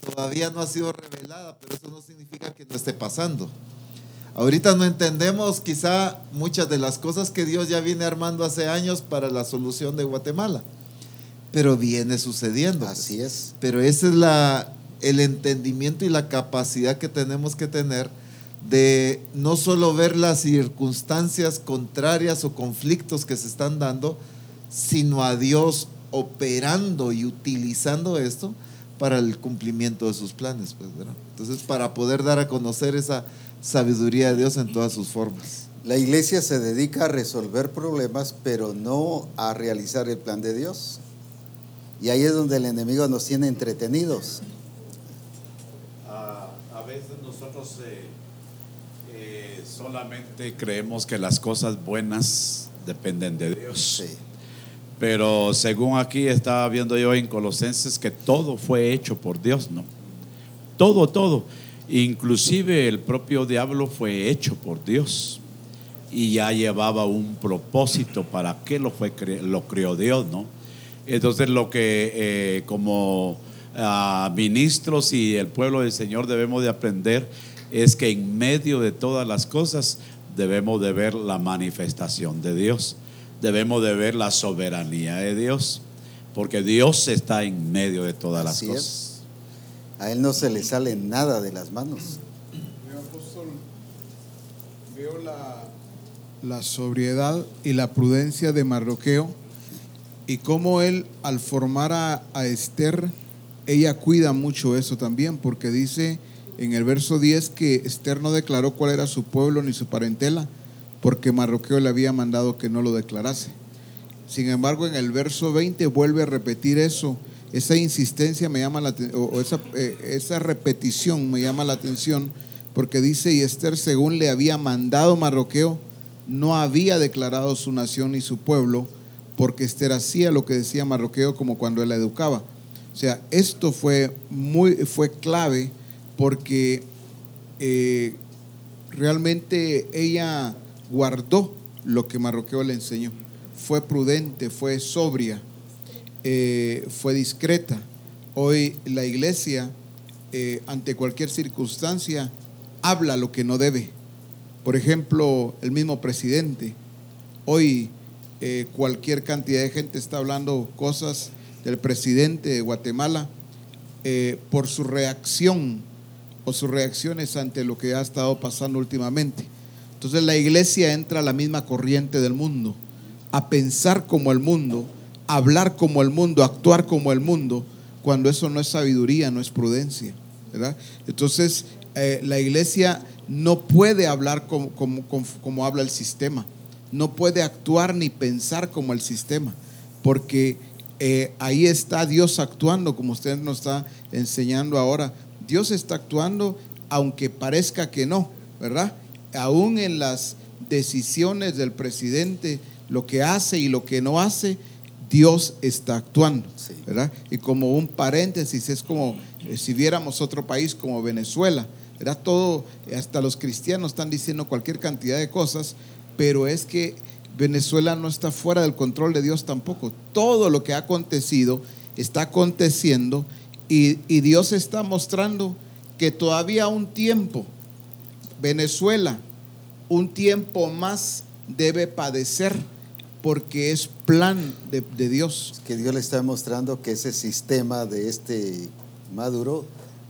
todavía no ha sido revelada, pero eso no significa que no esté pasando. Ahorita no entendemos quizá muchas de las cosas que Dios ya viene armando hace años para la solución de Guatemala, pero viene sucediendo. Pues. Así es. Pero ese es la, el entendimiento y la capacidad que tenemos que tener de no solo ver las circunstancias contrarias o conflictos que se están dando, sino a Dios operando y utilizando esto para el cumplimiento de sus planes. Pues, Entonces, para poder dar a conocer esa sabiduría de Dios en todas sus formas. La iglesia se dedica a resolver problemas, pero no a realizar el plan de Dios. Y ahí es donde el enemigo nos tiene entretenidos. a veces nosotros eh, eh, solamente creemos que las cosas buenas dependen de Dios. Sí. Pero según aquí estaba viendo yo en Colosenses que todo fue hecho por Dios, ¿no? Todo, todo. Inclusive el propio diablo fue hecho por Dios y ya llevaba un propósito para qué lo, fue, lo creó Dios, ¿no? Entonces lo que eh, como ah, ministros y el pueblo del Señor debemos de aprender es que en medio de todas las cosas debemos de ver la manifestación de Dios debemos de ver la soberanía de Dios, porque Dios está en medio de todas las cosas. A Él no se le sale nada de las manos. veo la, sobriedad y la prudencia de Marroqueo y cómo él al formar a, a Esther, ella cuida mucho eso también, porque dice en el verso 10 que Esther no declaró cuál era su pueblo ni su parentela, porque Marroqueo le había mandado que no lo declarase. Sin embargo, en el verso 20 vuelve a repetir eso. Esa insistencia me llama la o esa, eh, esa repetición me llama la atención porque dice, y Esther según le había mandado Marroqueo, no había declarado su nación ni su pueblo, porque Esther hacía lo que decía Marroqueo como cuando él la educaba. O sea, esto fue, muy, fue clave porque eh, realmente ella guardó lo que Marroqueo le enseñó. Fue prudente, fue sobria, eh, fue discreta. Hoy la iglesia, eh, ante cualquier circunstancia, habla lo que no debe. Por ejemplo, el mismo presidente. Hoy eh, cualquier cantidad de gente está hablando cosas del presidente de Guatemala por su reacción o sus reacciones ante lo que ha estado pasando últimamente. Entonces la iglesia entra a la misma corriente del mundo, a pensar como el mundo, a hablar como el mundo, a actuar como el mundo, cuando eso no es sabiduría, no es prudencia. ¿verdad? Entonces eh, la iglesia no puede hablar como, como, habla el sistema, no puede actuar ni pensar como el sistema, porque eh, ahí está Dios actuando, como usted nos está enseñando ahora. Dios está actuando aunque parezca que no, ¿verdad? Aún en las decisiones del presidente, lo que hace y lo que no hace, Dios está actuando, ¿verdad? Y como un paréntesis, es como eh, si viéramos otro país como Venezuela, ¿verdad? Todo, hasta los cristianos están diciendo cualquier cantidad de cosas, pero es que Venezuela no está fuera del control de Dios tampoco. Todo lo que ha acontecido está aconteciendo y, y Dios está mostrando que todavía un tiempo, Venezuela, un tiempo más debe padecer porque es plan de, Dios. Que Dios le está demostrando que ese sistema de este Maduro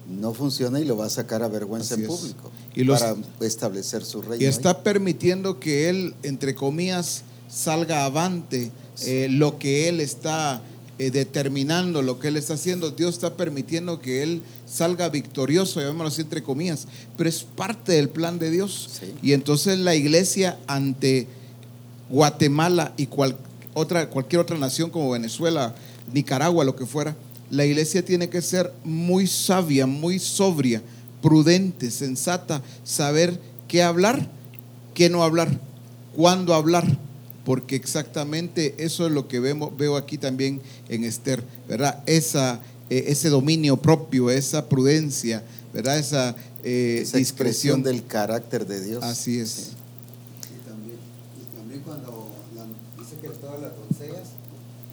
no funciona y lo va a sacar a vergüenza en público y para establecer su reino. Y está permitiendo que él, entre comillas, salga avante eh, lo que él está eh, determinando, lo que él está haciendo. Dios está permitiendo que él salga victorioso, llamémoslo así entre comillas, pero es parte del plan de Dios. Y entonces la iglesia ante Guatemala y otra, cualquier otra nación como Venezuela, Nicaragua, lo que fuera, la iglesia tiene que ser muy sabia, muy sobria, prudente, sensata, saber qué hablar, qué no hablar, cuándo hablar, porque exactamente eso es lo que vemos, veo aquí también en Esther, ¿verdad? Esa, eh, ese dominio propio, esa prudencia, ¿verdad? Esa, eh, discreción del carácter de Dios. Así es.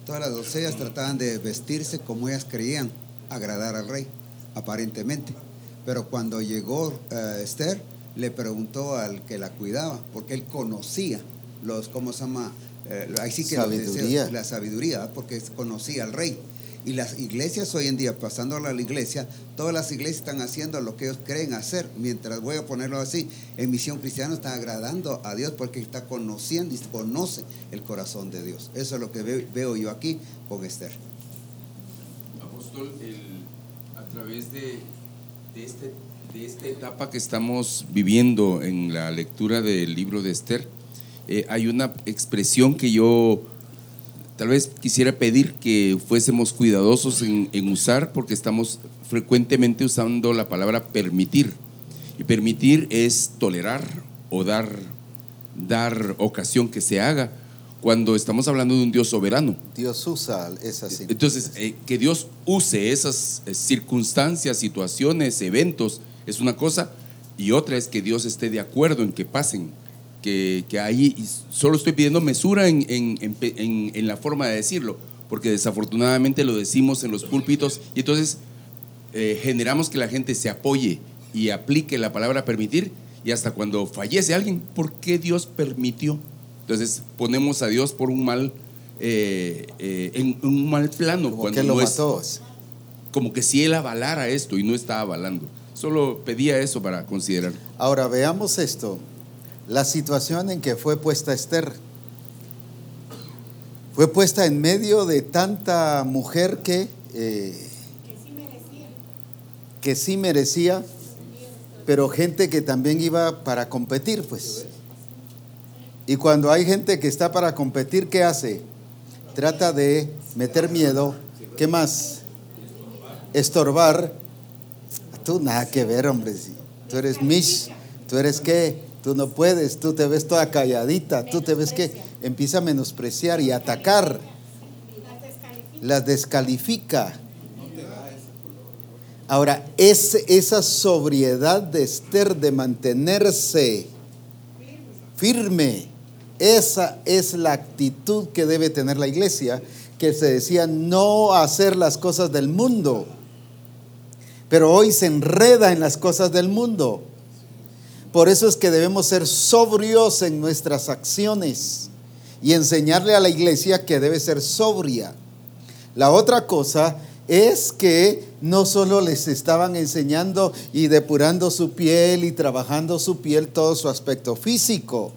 Todas las doncellas trataban de vestirse como ellas creían, agradar al rey, aparentemente. Pero cuando llegó eh, Esther, le preguntó al que la cuidaba, porque él conocía los, ¿cómo se llama? Eh, ahí sí que sabiduría. la sabiduría, porque conocía al rey. Y las iglesias hoy en día, pasándola a la iglesia, todas las iglesias están haciendo lo que ellos creen hacer. Mientras voy a ponerlo así, en misión cristiana está agradando a Dios porque está conociendo y conoce el corazón de Dios. Eso es lo que veo, yo aquí con Esther. Apóstol, a través de, este, de esta etapa que estamos viviendo en la lectura del libro de Esther, eh, hay una expresión que yo Tal vez quisiera pedir que fuésemos cuidadosos en, usar porque estamos frecuentemente usando la palabra permitir. Y permitir es tolerar o dar, dar ocasión que se haga cuando estamos hablando de un Dios soberano. Dios usa esas Entonces, eh, que Dios use esas eh, circunstancias, situaciones, eventos, es una cosa, y otra es que Dios esté de acuerdo en que pasen que, que ahí solo estoy pidiendo mesura en, en, en, la forma de decirlo, porque desafortunadamente lo decimos en los púlpitos y entonces eh, generamos que la gente se apoye y aplique la palabra permitir y hasta cuando fallece alguien, ¿por qué Dios permitió? Entonces ponemos a Dios por un mal, eh, eh, en un mal plano. Como cuando lo como que si Él avalara esto y no está avalando. Solo pedía eso para considerar. Ahora veamos esto la situación en que fue puesta Esther. Fue puesta en medio de tanta mujer que, eh, que sí merecía, pero gente que también iba para competir, pues. Y cuando hay gente que está para competir, ¿qué hace? Trata de meter miedo. ¿Qué más? Estorbar. Tú nada que ver, hombre. Tú eres Mish. ¿Tú eres qué? Tú no puedes, tú te ves toda calladita, tú te ves que empieza a menospreciar y atacar. Las descalifica. Ahora, es, esa sobriedad de Esther de mantenerse firme, esa es la actitud que debe tener la iglesia, que se decía no hacer las cosas del mundo, pero hoy se enreda en las cosas del mundo. Por eso es que debemos ser sobrios en nuestras acciones y enseñarle a la iglesia que debe ser sobria. La otra cosa es que no solo les estaban enseñando y depurando su piel y trabajando su piel todo su aspecto físico.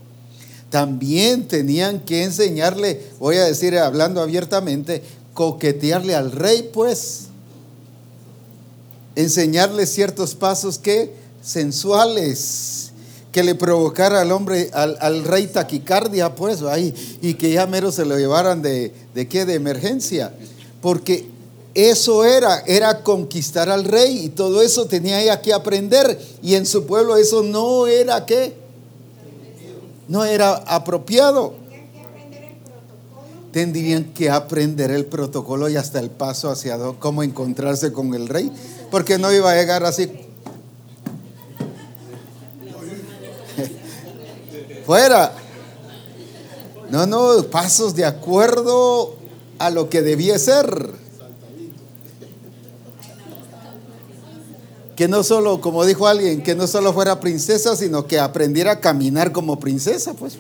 También tenían que enseñarle, voy a decir hablando abiertamente, coquetearle al rey, pues. Enseñarle ciertos pasos que sensuales que le provocara al hombre, al, rey taquicardia, pues, ahí, y que ya mero se lo llevaran de, de qué, de emergencia. Porque eso era, era conquistar al rey y todo eso tenía ella que aprender. Y en su pueblo eso no era qué, no era apropiado. tendrían que aprender el protocolo y hasta el paso hacia cómo encontrarse con el rey, porque no iba a llegar así. Fuera. No, no, pasos de acuerdo a lo que debía ser. Que no solo, como dijo alguien, que no solo fuera princesa, sino que aprendiera a caminar como princesa, pues.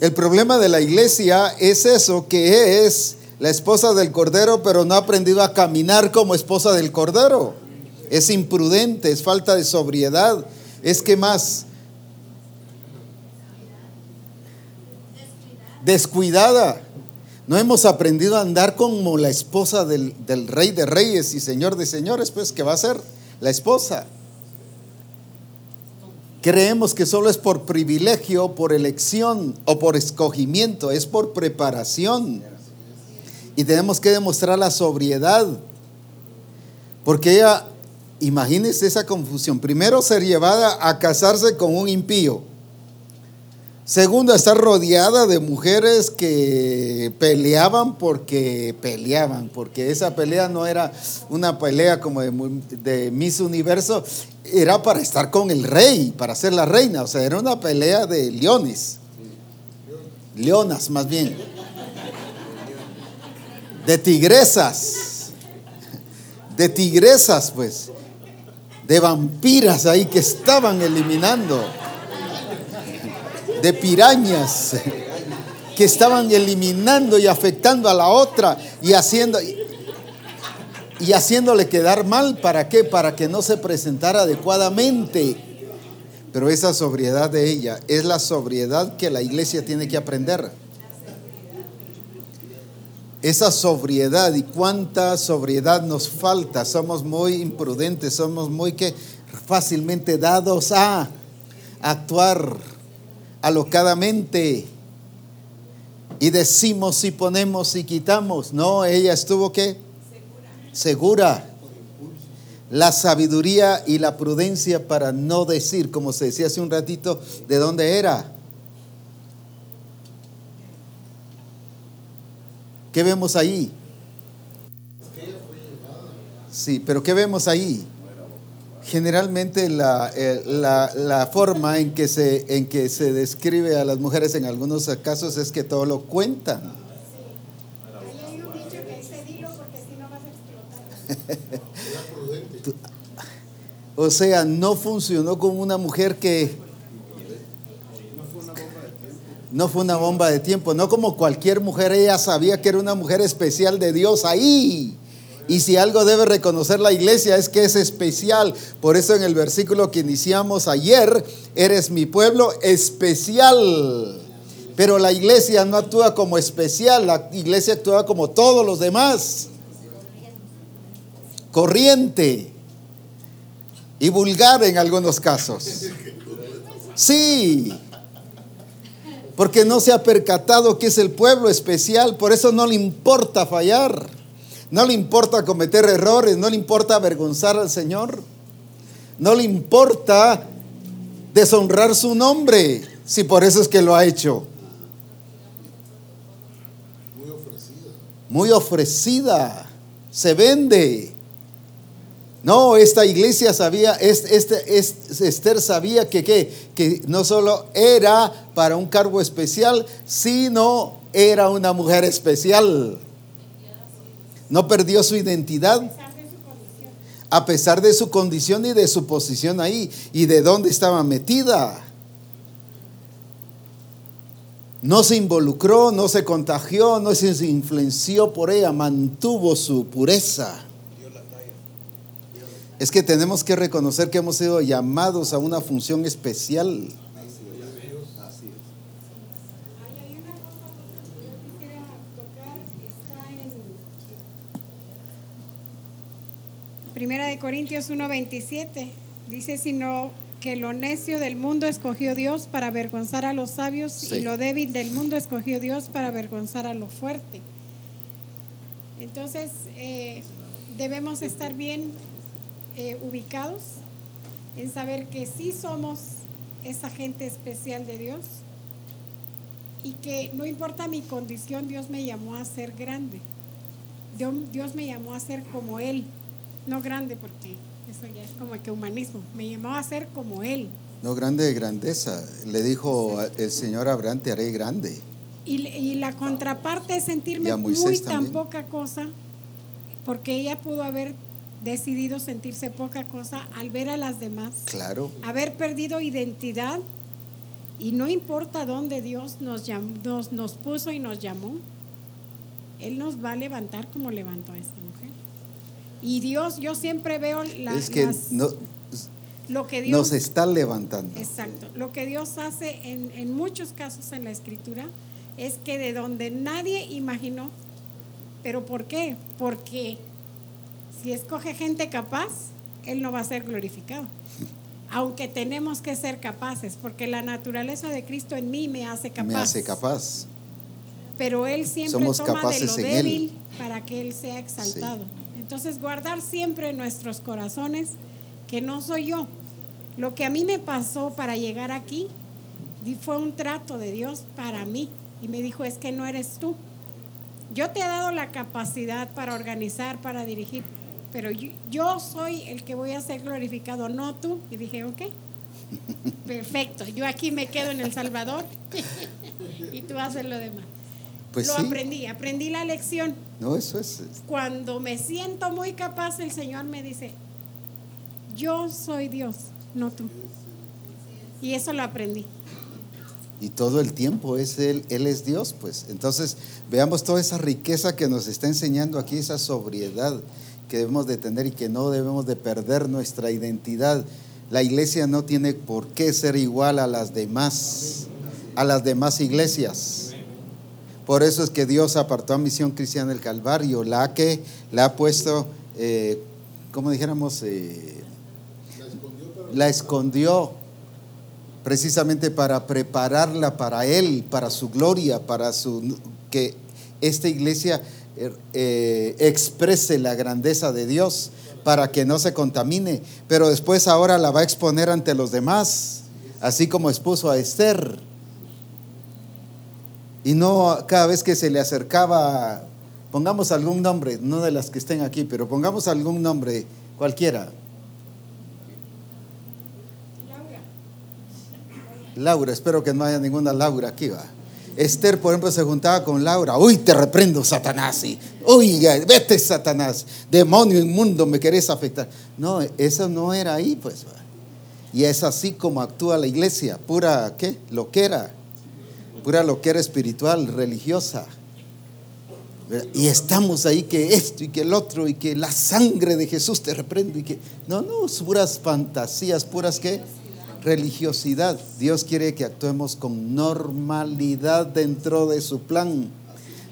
El problema de la iglesia es eso, que es la esposa del Cordero, pero no ha aprendido a caminar como esposa del Cordero. Es imprudente, es falta de sobriedad. Es que más descuidada. No hemos aprendido a andar como la esposa del, del, rey de reyes y señor de señores, pues que va a ser la esposa. Creemos que solo es por privilegio, por elección o por escogimiento, es por preparación. Y tenemos que demostrar la sobriedad. Porque ella, imagínense esa confusión. Primero, ser llevada a casarse con un impío. Segundo, estar rodeada de mujeres que peleaban porque peleaban, porque esa pelea no era una pelea como de, de, Miss Universo, era para estar con el rey, para ser la reina, o sea, era una pelea de leones, leonas más bien, de tigresas, de tigresas pues, de vampiras ahí que estaban eliminando de pirañas que estaban eliminando y afectando a la otra y haciendo y haciéndole quedar mal para qué? Para que no se presentara adecuadamente. Pero esa sobriedad de ella es la sobriedad que la iglesia tiene que aprender. Esa sobriedad y cuánta sobriedad nos falta. Somos muy imprudentes, somos muy que fácilmente dados a actuar alocadamente y decimos y ponemos y quitamos. No, ella estuvo qué? Segura. La sabiduría y la prudencia para no decir, como se decía hace un ratito, de dónde era. ¿Qué vemos ahí? Sí, pero ¿qué vemos ahí? Generalmente eh, la, la, forma en que, se, en que se describe a las mujeres en algunos casos es que todo lo cuentan. o sea, no funcionó como una mujer que... No fue una bomba de tiempo, no como cualquier mujer, ella sabía que era una mujer especial de Dios ahí. Y si algo debe reconocer la iglesia es que es especial. Por eso en el versículo que iniciamos ayer, eres mi pueblo especial. Pero la iglesia no actúa como especial, la iglesia actúa como todos los demás. Corriente y vulgar en algunos casos. Sí, porque no se ha percatado que es el pueblo especial, por eso no le importa fallar. No le importa cometer errores, no le importa avergonzar al Señor. No le importa deshonrar su nombre, si por eso es que lo ha hecho. Muy ofrecida. Muy ofrecida. Se vende. No, esta iglesia sabía, este, este, Esther sabía que, que no solo era para un cargo especial, sino era una mujer especial. No perdió su identidad. A pesar de su condición y de su posición ahí y de dónde estaba metida. No se involucró, no se contagió, no se influenció por ella, mantuvo su pureza. Es que tenemos que reconocer que hemos sido llamados a una función especial. Primera de Corintios 1:27 dice, sino que lo necio del mundo escogió Dios para avergonzar a los sabios y lo débil del mundo escogió Dios para avergonzar a lo fuerte. Entonces, eh, debemos estar bien eh, ubicados en saber que sí somos esa gente especial de Dios, y que no importa mi condición, Dios me llamó a ser grande. Dios, me llamó a ser como Él, no grande porque eso ya es como que humanismo, me llamó a ser como Él. No grande de grandeza, le dijo el Señor Abraham, te haré grande. Y, la contraparte es sentirme muy tan poca cosa, porque ella pudo haber decidido sentirse poca cosa al ver a las demás. Claro. Haber perdido identidad y no importa dónde Dios nos, nos, nos puso y nos llamó, Él nos va a levantar como levantó a esta mujer. Y Dios, yo siempre veo la, es que lo que Dios nos está levantando. Exacto. Lo que Dios hace en, en muchos casos en la escritura es que de donde nadie imaginó, pero ¿por qué? Porque si escoge gente capaz, Él no va a ser glorificado. Aunque tenemos que ser capaces, porque la naturaleza de Cristo en mí me hace capaz. Me hace capaz. Pero Él siempre toma de lo débil para que Él sea exaltado. Entonces, guardar siempre en nuestros corazones que no soy yo. Lo que a mí me pasó para llegar aquí fue un trato de Dios para mí. Y me dijo, es que no eres tú. Yo te he dado la capacidad para organizar, para dirigir, pero yo, soy el que voy a ser glorificado, no tú. Y dije, ok, perfecto, yo aquí me quedo en El Salvador y tú haces lo demás. Pues lo aprendí, aprendí la lección. No, eso es. Cuando me siento muy capaz, el Señor me dice, yo soy Dios, no tú. Y eso lo aprendí. Y todo el tiempo es Él, Él es Dios, pues. Entonces, veamos toda esa riqueza que nos está enseñando aquí, esa sobriedad que debemos de tener y que no debemos de perder nuestra identidad. La iglesia no tiene por qué ser igual a las demás, a las demás iglesias. Por eso es que Dios apartó a Misión Cristiana del Calvario, la que la ha puesto, eh, como dijéramos, eh, la escondió precisamente para prepararla para Él, para su gloria, para su que esta iglesia Er, eh, exprese la grandeza de Dios para que no se contamine, pero después ahora la va a exponer ante los demás, así como expuso a Esther. Y no cada vez que se le acercaba, pongamos algún nombre, no de las que estén aquí, pero pongamos algún nombre cualquiera. Laura. Laura, espero que no haya ninguna Laura aquí, va. Esther, por ejemplo, se juntaba con Laura. Uy, te reprendo, Satanás. Uy, vete, Satanás. Demonio inmundo, me querés afectar. No, eso no era ahí, pues. Y es así como actúa la iglesia. Pura, ¿qué? Loquera. Pura loquera espiritual, religiosa. Y estamos ahí que esto y que el otro y que la sangre de Jesús te reprendo y que... No, no, puras fantasías, puras que religiosidad. Dios quiere que actuemos con normalidad dentro de su plan,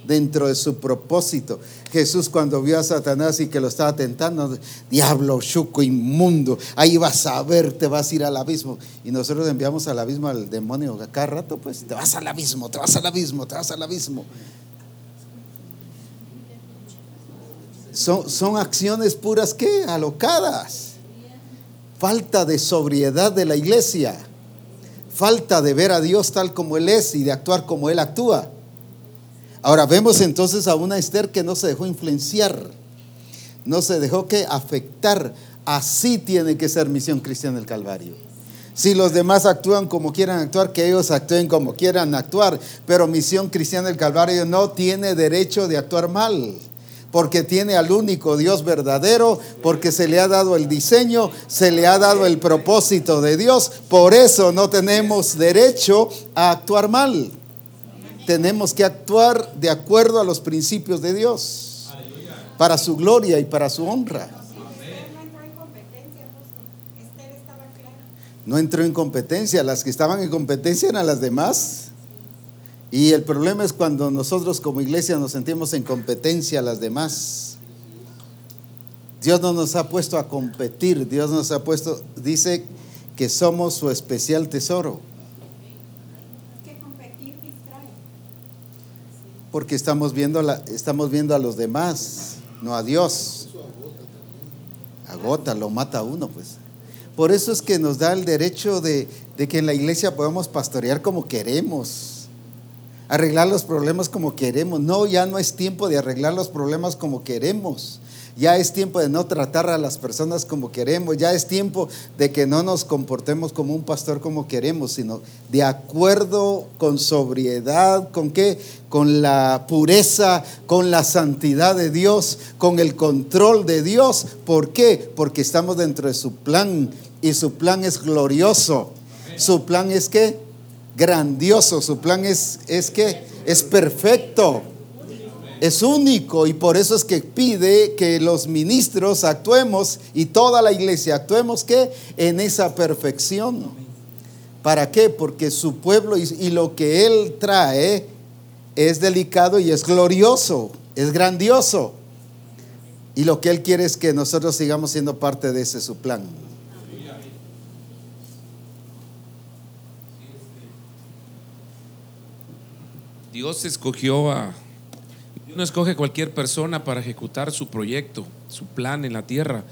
dentro de su propósito. Jesús cuando vio a Satanás y que lo estaba tentando, diablo, chuco, inmundo, ahí vas a ver, te vas a ir al abismo. Y nosotros enviamos al abismo al demonio cada rato, pues te vas al abismo, te vas al abismo, te vas al abismo. Son, son acciones puras que alocadas falta de sobriedad de la iglesia, falta de ver a Dios tal como Él es y de actuar como Él actúa. Ahora vemos entonces a una Esther que no se dejó influenciar, no se dejó que afectar. Así tiene que ser misión cristiana del Calvario. Si los demás actúan como quieran actuar, que ellos actúen como quieran actuar. Pero misión cristiana del Calvario no tiene derecho de actuar mal porque tiene al único Dios verdadero, porque se le ha dado el diseño, se le ha dado el propósito de Dios. Por eso no tenemos derecho a actuar mal. Tenemos que actuar de acuerdo a los principios de Dios, para su gloria y para su honra. No entró en competencia, las que estaban en competencia eran las demás. Y el problema es cuando nosotros como iglesia nos sentimos en competencia a las demás. Dios no nos ha puesto a competir, Dios nos ha puesto, dice que somos su especial tesoro. Porque estamos viendo, la, estamos viendo a los demás, no a Dios. Agota, lo mata a uno, pues. Por eso es que nos da el derecho de, de que en la iglesia podamos pastorear como queremos arreglar los problemas como queremos. No, ya no es tiempo de arreglar los problemas como queremos. Ya es tiempo de no tratar a las personas como queremos. Ya es tiempo de que no nos comportemos como un pastor como queremos, sino de acuerdo con sobriedad, con qué? Con la pureza, con la santidad de Dios, con el control de Dios. ¿Por qué? Porque estamos dentro de su plan y su plan es glorioso. Su plan es que grandioso, su plan es, es que es perfecto, es único y por eso es que pide que los ministros actuemos y toda la iglesia actuemos que en esa perfección. ¿Para qué? Porque su pueblo y, y lo que él trae es delicado y es glorioso, es grandioso. Y lo que él quiere es que nosotros sigamos siendo parte de ese su plan. Dios escogió a... Dios no escoge cualquier persona para ejecutar su proyecto, su plan en la tierra,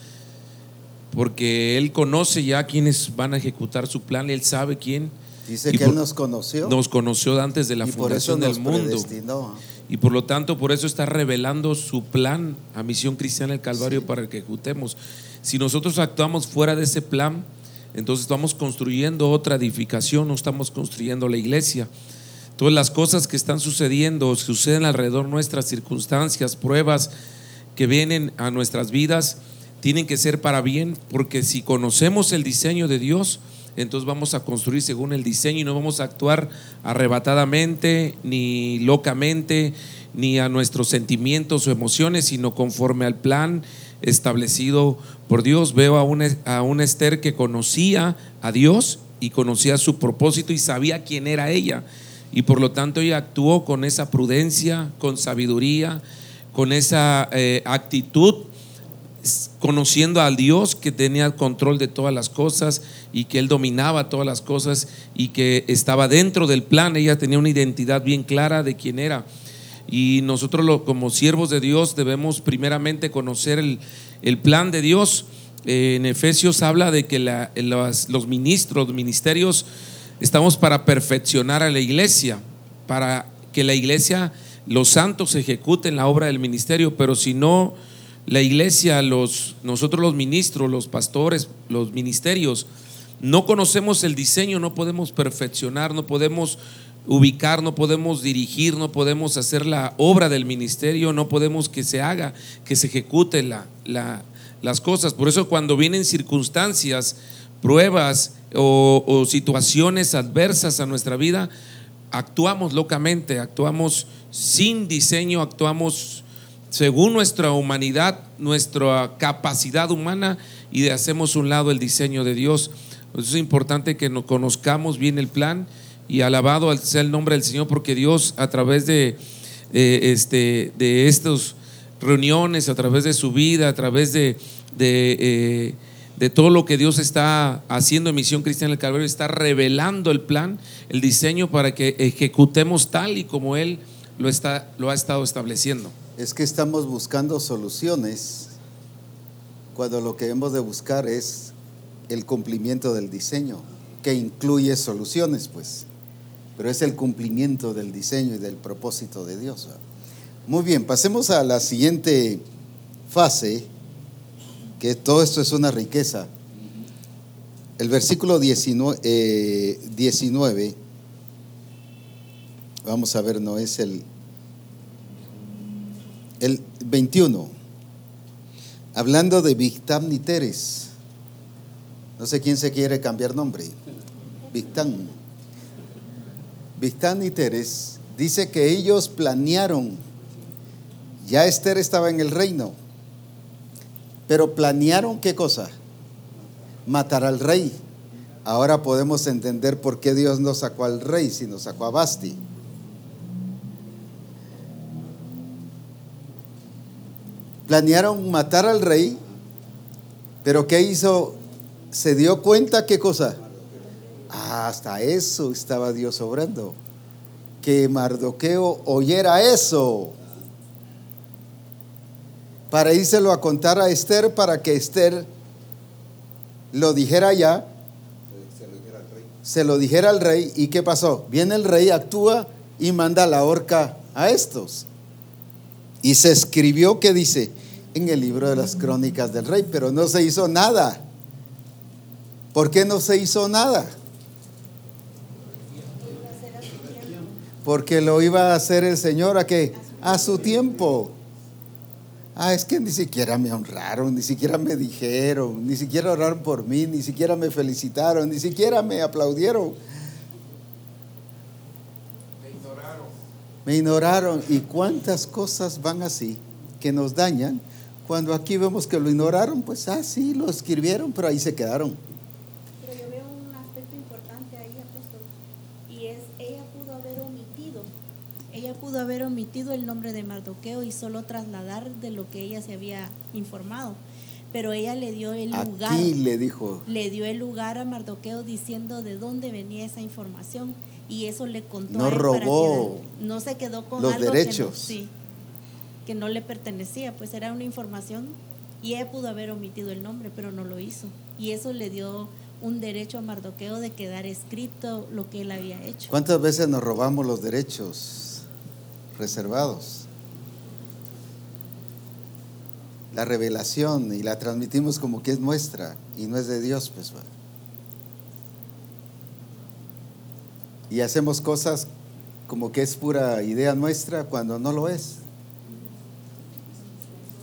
porque Él conoce ya quienes van a ejecutar su plan, Él sabe quién. Dice que Él nos conoció. Nos conoció antes de la fundación del mundo. Y por lo tanto, por eso está revelando su plan a Misión Cristiana del Calvario para que ejecutemos. Si nosotros actuamos fuera de ese plan, entonces estamos construyendo otra edificación, no estamos construyendo la iglesia. Todas las cosas que están sucediendo, suceden alrededor nuestras circunstancias, pruebas que vienen a nuestras vidas, tienen que ser para bien, porque si conocemos el diseño de Dios, entonces vamos a construir según el diseño y no vamos a actuar arrebatadamente, ni locamente, ni a nuestros sentimientos o emociones, sino conforme al plan establecido por Dios. Veo a una, a Esther que conocía a Dios y conocía su propósito y sabía quién era ella y por lo tanto ella actuó con esa prudencia, con sabiduría, con esa eh, actitud, conociendo al Dios que tenía control de todas las cosas y que Él dominaba todas las cosas y que estaba dentro del plan. Ella tenía una identidad bien clara de quién era. Y nosotros como siervos de Dios debemos primeramente conocer el, plan de Dios. Eh, en Efesios habla de que los, los ministros, ministerios, Estamos para perfeccionar a la iglesia, para que la iglesia, los santos ejecuten la obra del ministerio, pero si no, la iglesia, los, nosotros los ministros, los pastores, los ministerios, no conocemos el diseño, no podemos perfeccionar, no podemos ubicar, no podemos dirigir, no podemos hacer la obra del ministerio, no podemos que se haga, que se ejecute la, las cosas. Por eso cuando vienen circunstancias, pruebas, o, situaciones adversas a nuestra vida, actuamos locamente, actuamos sin diseño, actuamos según nuestra humanidad, nuestra capacidad humana y de hacemos un lado el diseño de Dios. es importante que nos conozcamos bien el plan y alabado sea el nombre del Señor porque Dios a través de, este, de estas reuniones, a través de su vida, a través de, eh, de todo lo que Dios está haciendo en Misión Cristiana del Calvario, está revelando el plan, el diseño para que ejecutemos tal y como Él lo, está, lo ha estado estableciendo. Es que estamos buscando soluciones cuando lo que hemos de buscar es el cumplimiento del diseño, que incluye soluciones, pues, pero es el cumplimiento del diseño y del propósito de Dios. Muy bien, pasemos a la siguiente fase todo esto es una riqueza. El versículo 19, eh, vamos a ver, no es el, el 21, hablando de Victam y Teres. No sé quién se quiere cambiar nombre. Victam. Victam y Teres dice que ellos planearon, ya Esther estaba en el reino pero planearon qué cosa? Matar al rey. Ahora podemos entender por qué Dios no sacó al rey, sino sacó a Basti. Planearon matar al rey, pero ¿qué hizo? ¿Se dio cuenta qué cosa? Ah, hasta eso estaba Dios obrando. Que Mardoqueo oyera eso para írselo a contar a Esther para que Esther lo dijera ya. Se lo dijera al rey. ¿Y qué pasó? Viene el rey, actúa y manda la horca a estos. Y se escribió que dice en el libro de las crónicas del rey, pero no se hizo nada. ¿Por qué no se hizo nada? Porque lo iba a hacer el Señor a que a su tiempo. Ah, es que ni siquiera me honraron, ni siquiera me dijeron, ni siquiera oraron por mí, ni siquiera me felicitaron, ni siquiera me aplaudieron. Me ignoraron. Me ignoraron. ¿Y cuántas cosas van así que nos dañan? Cuando aquí vemos que lo ignoraron, pues ah, sí, lo escribieron, pero ahí se quedaron. Pudo haber omitido el nombre de Mardoqueo y solo trasladar de lo que ella se había informado. Pero ella le dio el lugar. Aquí le dijo. Le dio el lugar a Mardoqueo diciendo de dónde venía esa información y eso le contó. No robó. no se quedó con los algo derechos. Que sí, que no le pertenecía, pues era una información y ella pudo haber omitido el nombre, pero no lo hizo. Y eso le dio un derecho a Mardoqueo de quedar escrito lo que él había hecho. ¿Cuántas veces nos robamos los derechos? Reservados. La revelación y la transmitimos como que es nuestra y no es de Dios, pues. Y hacemos cosas como que es pura idea nuestra cuando no lo es.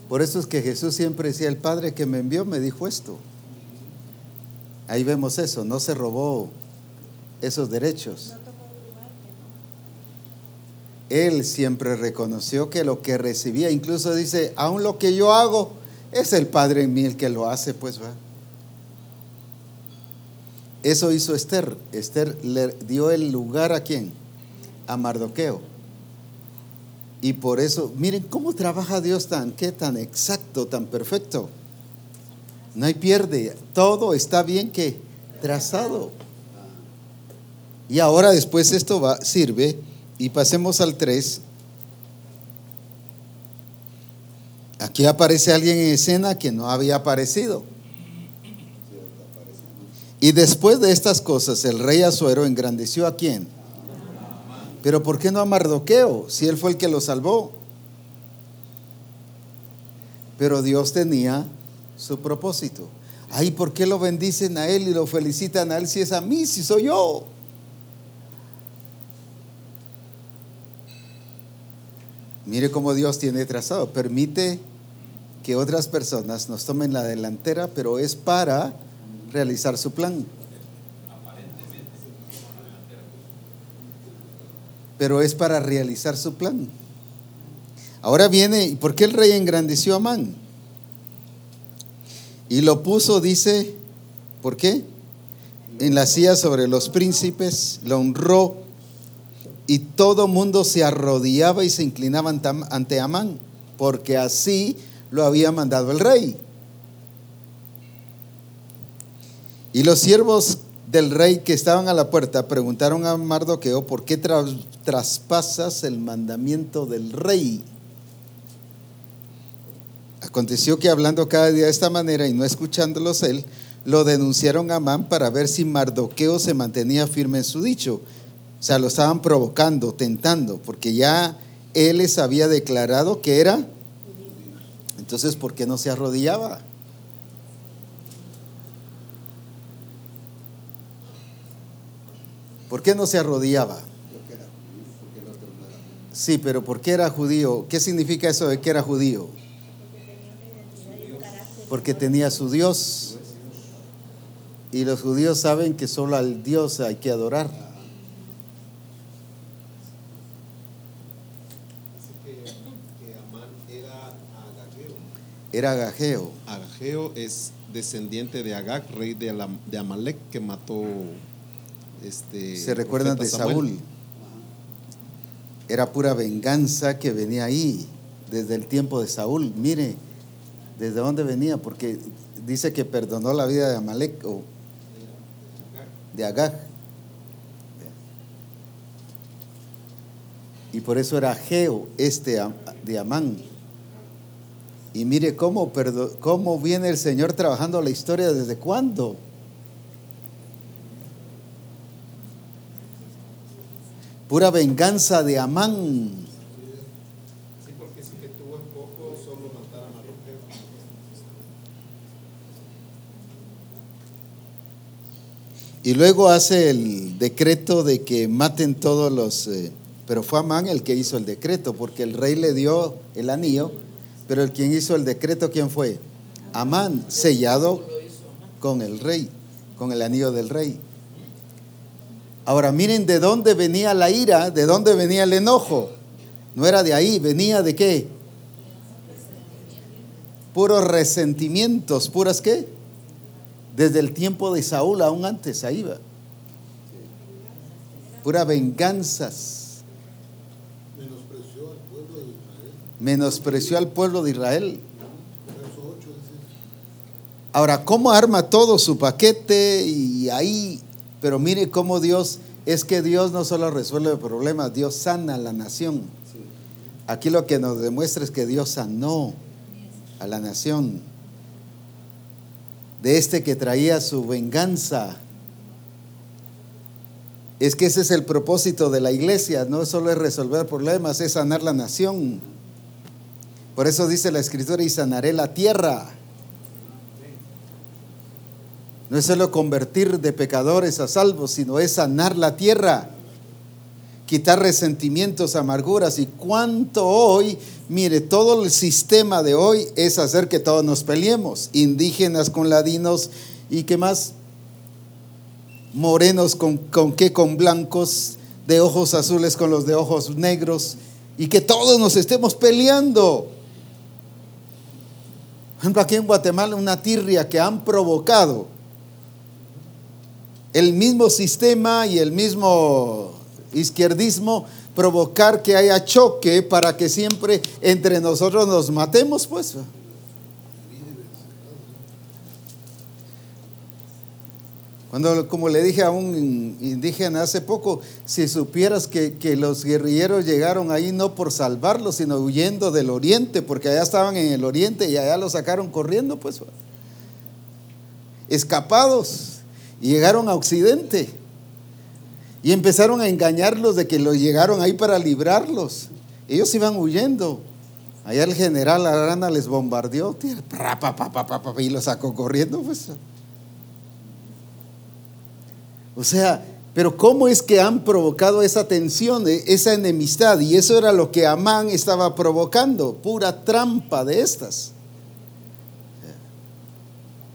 Por eso es que Jesús siempre decía, el Padre que me envió me dijo esto. Ahí vemos eso, no se robó esos derechos él siempre reconoció que lo que recibía, incluso dice, aún lo que yo hago, es el Padre en mí el que lo hace, pues va. Eso hizo Esther. Esther le dio el lugar a quién? A Mardoqueo. Y por eso, miren cómo trabaja Dios tan, qué tan exacto, tan perfecto. No hay pierde, todo está bien que trazado. Y ahora después esto va, sirve y pasemos al 3. Aquí aparece alguien en escena que no había aparecido. Y después de estas cosas, el rey Azuero engrandeció a quién? Pero ¿por qué no a Mardoqueo? Si él fue el que lo salvó. Pero Dios tenía su propósito. Ay, ¿por qué lo bendicen a él y lo felicitan a él si es a mí, si soy yo? Mire cómo Dios tiene trazado. Permite que otras personas nos tomen la delantera, pero es para realizar su plan. Pero es para realizar su plan. Ahora viene, ¿por qué el rey engrandeció a Amán? Y lo puso, dice, ¿por qué? En la silla sobre los príncipes, lo honró y todo mundo se arrodillaba y se inclinaba ante Amán, porque así lo había mandado el rey. Y los siervos del rey que estaban a la puerta preguntaron a Mardoqueo, ¿por qué traspasas el mandamiento del rey? Aconteció que hablando cada día de esta manera y no escuchándolos él, lo denunciaron a Amán para ver si Mardoqueo se mantenía firme en su dicho. O sea, lo estaban provocando, tentando, porque ya él les había declarado que era. Entonces, ¿por qué no se arrodillaba? ¿Por qué no se arrodillaba? Sí, pero ¿por qué era judío? ¿Qué significa eso de que era judío? Porque tenía su Dios. Y los judíos saben que solo al Dios hay que adorar. Era Agageo. Agageo es descendiente de Agag, rey de, de Amalek, que mató. Este, Se recuerdan de Saúl. Era pura venganza que venía ahí desde el tiempo de Saúl. Mire, desde dónde venía, porque dice que perdonó la vida de Amalek o de Agag. Y por eso era Ageo, este de Amán. Y mire cómo, cómo viene el Señor trabajando la historia desde cuándo. Pura venganza de Amán. Y luego hace el decreto de que maten todos los... Eh, pero fue Amán el que hizo el decreto, porque el rey le dio el anillo, pero el quien hizo el decreto, ¿quién fue? Amán, sellado con el rey, con el anillo del rey. Ahora miren de dónde venía la ira, de dónde venía el enojo. No era de ahí, venía de qué? Puros resentimientos, puras qué? Desde el tiempo de Saúl, aún antes, ahí va. Pura venganzas. Menospreció al pueblo de Israel. Menospreció al pueblo de Israel. Ahora, ¿cómo arma todo su paquete? Y ahí, pero mire cómo Dios, es que Dios no solo resuelve problemas, Dios sana a la nación. Aquí lo que nos demuestra es que Dios sanó a la nación de este que traía su venganza. Es que ese es el propósito de la iglesia, no solo es resolver problemas, es sanar la nación. Por eso dice la escritura, y sanaré la tierra. No es solo convertir de pecadores a salvos, sino es sanar la tierra, quitar resentimientos, amarguras. Y cuánto hoy, mire, todo el sistema de hoy es hacer que todos nos peleemos, indígenas con ladinos y qué más, morenos con, con qué, con blancos, de ojos azules con los de ojos negros, y que todos nos estemos peleando. Aquí en Guatemala una tirria que han provocado el mismo sistema y el mismo izquierdismo provocar que haya choque para que siempre entre nosotros nos matemos, pues. Cuando, como le dije a un indígena hace poco, si supieras que, que, los guerrilleros llegaron ahí no por salvarlos, sino huyendo del oriente, porque allá estaban en el oriente y allá los sacaron corriendo, pues, escapados y llegaron a Occidente. Y empezaron a engañarlos de que los llegaron ahí para librarlos. Ellos iban huyendo. Allá el general Arana les bombardeó y los sacó corriendo. Pues. O sea, pero ¿cómo es que han provocado esa tensión, esa enemistad? Y eso era lo que Amán estaba provocando, pura trampa de estas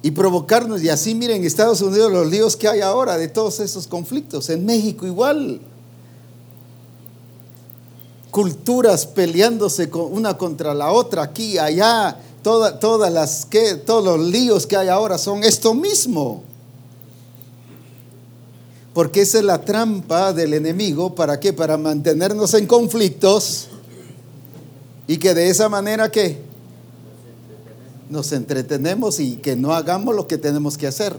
y provocarnos. Y así miren, Estados Unidos los líos que hay ahora de todos esos conflictos. En México igual. Culturas peleándose una contra la otra, aquí, allá. todas las que, todos los líos que hay ahora son esto mismo. Porque esa es la trampa del enemigo. ¿Para qué? Para mantenernos en conflictos. Y que de esa manera, ¿qué? nos entretenemos y que no hagamos lo que tenemos que hacer.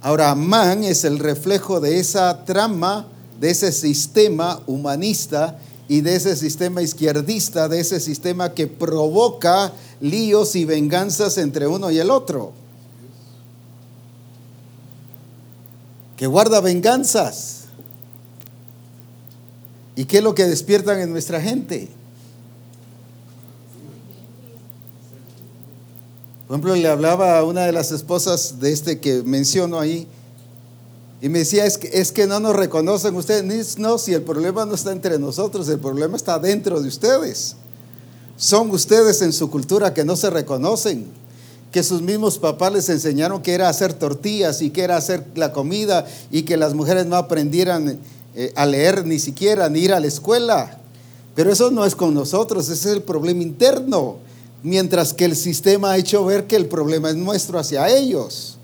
Ahora, Amán es el reflejo de esa trama, de ese sistema humanista y de ese sistema izquierdista, de ese sistema que provoca líos y venganzas entre uno y el otro. Que guarda venganzas. ¿Y qué es lo que despiertan en nuestra gente? Por ejemplo, le hablaba a una de las esposas de este que menciono ahí y me decía, es que, es que no nos reconocen ustedes. No, si el problema no está entre nosotros, el problema está dentro de ustedes. Son ustedes en su cultura que no se reconocen, que sus mismos papás les enseñaron que era hacer tortillas y que era hacer la comida y que las mujeres no aprendieran eh, a leer ni siquiera, ni ir a la escuela. Pero eso no es con nosotros, ese es el problema interno mientras que el sistema ha hecho ver que el problema es nuestro hacia ellos.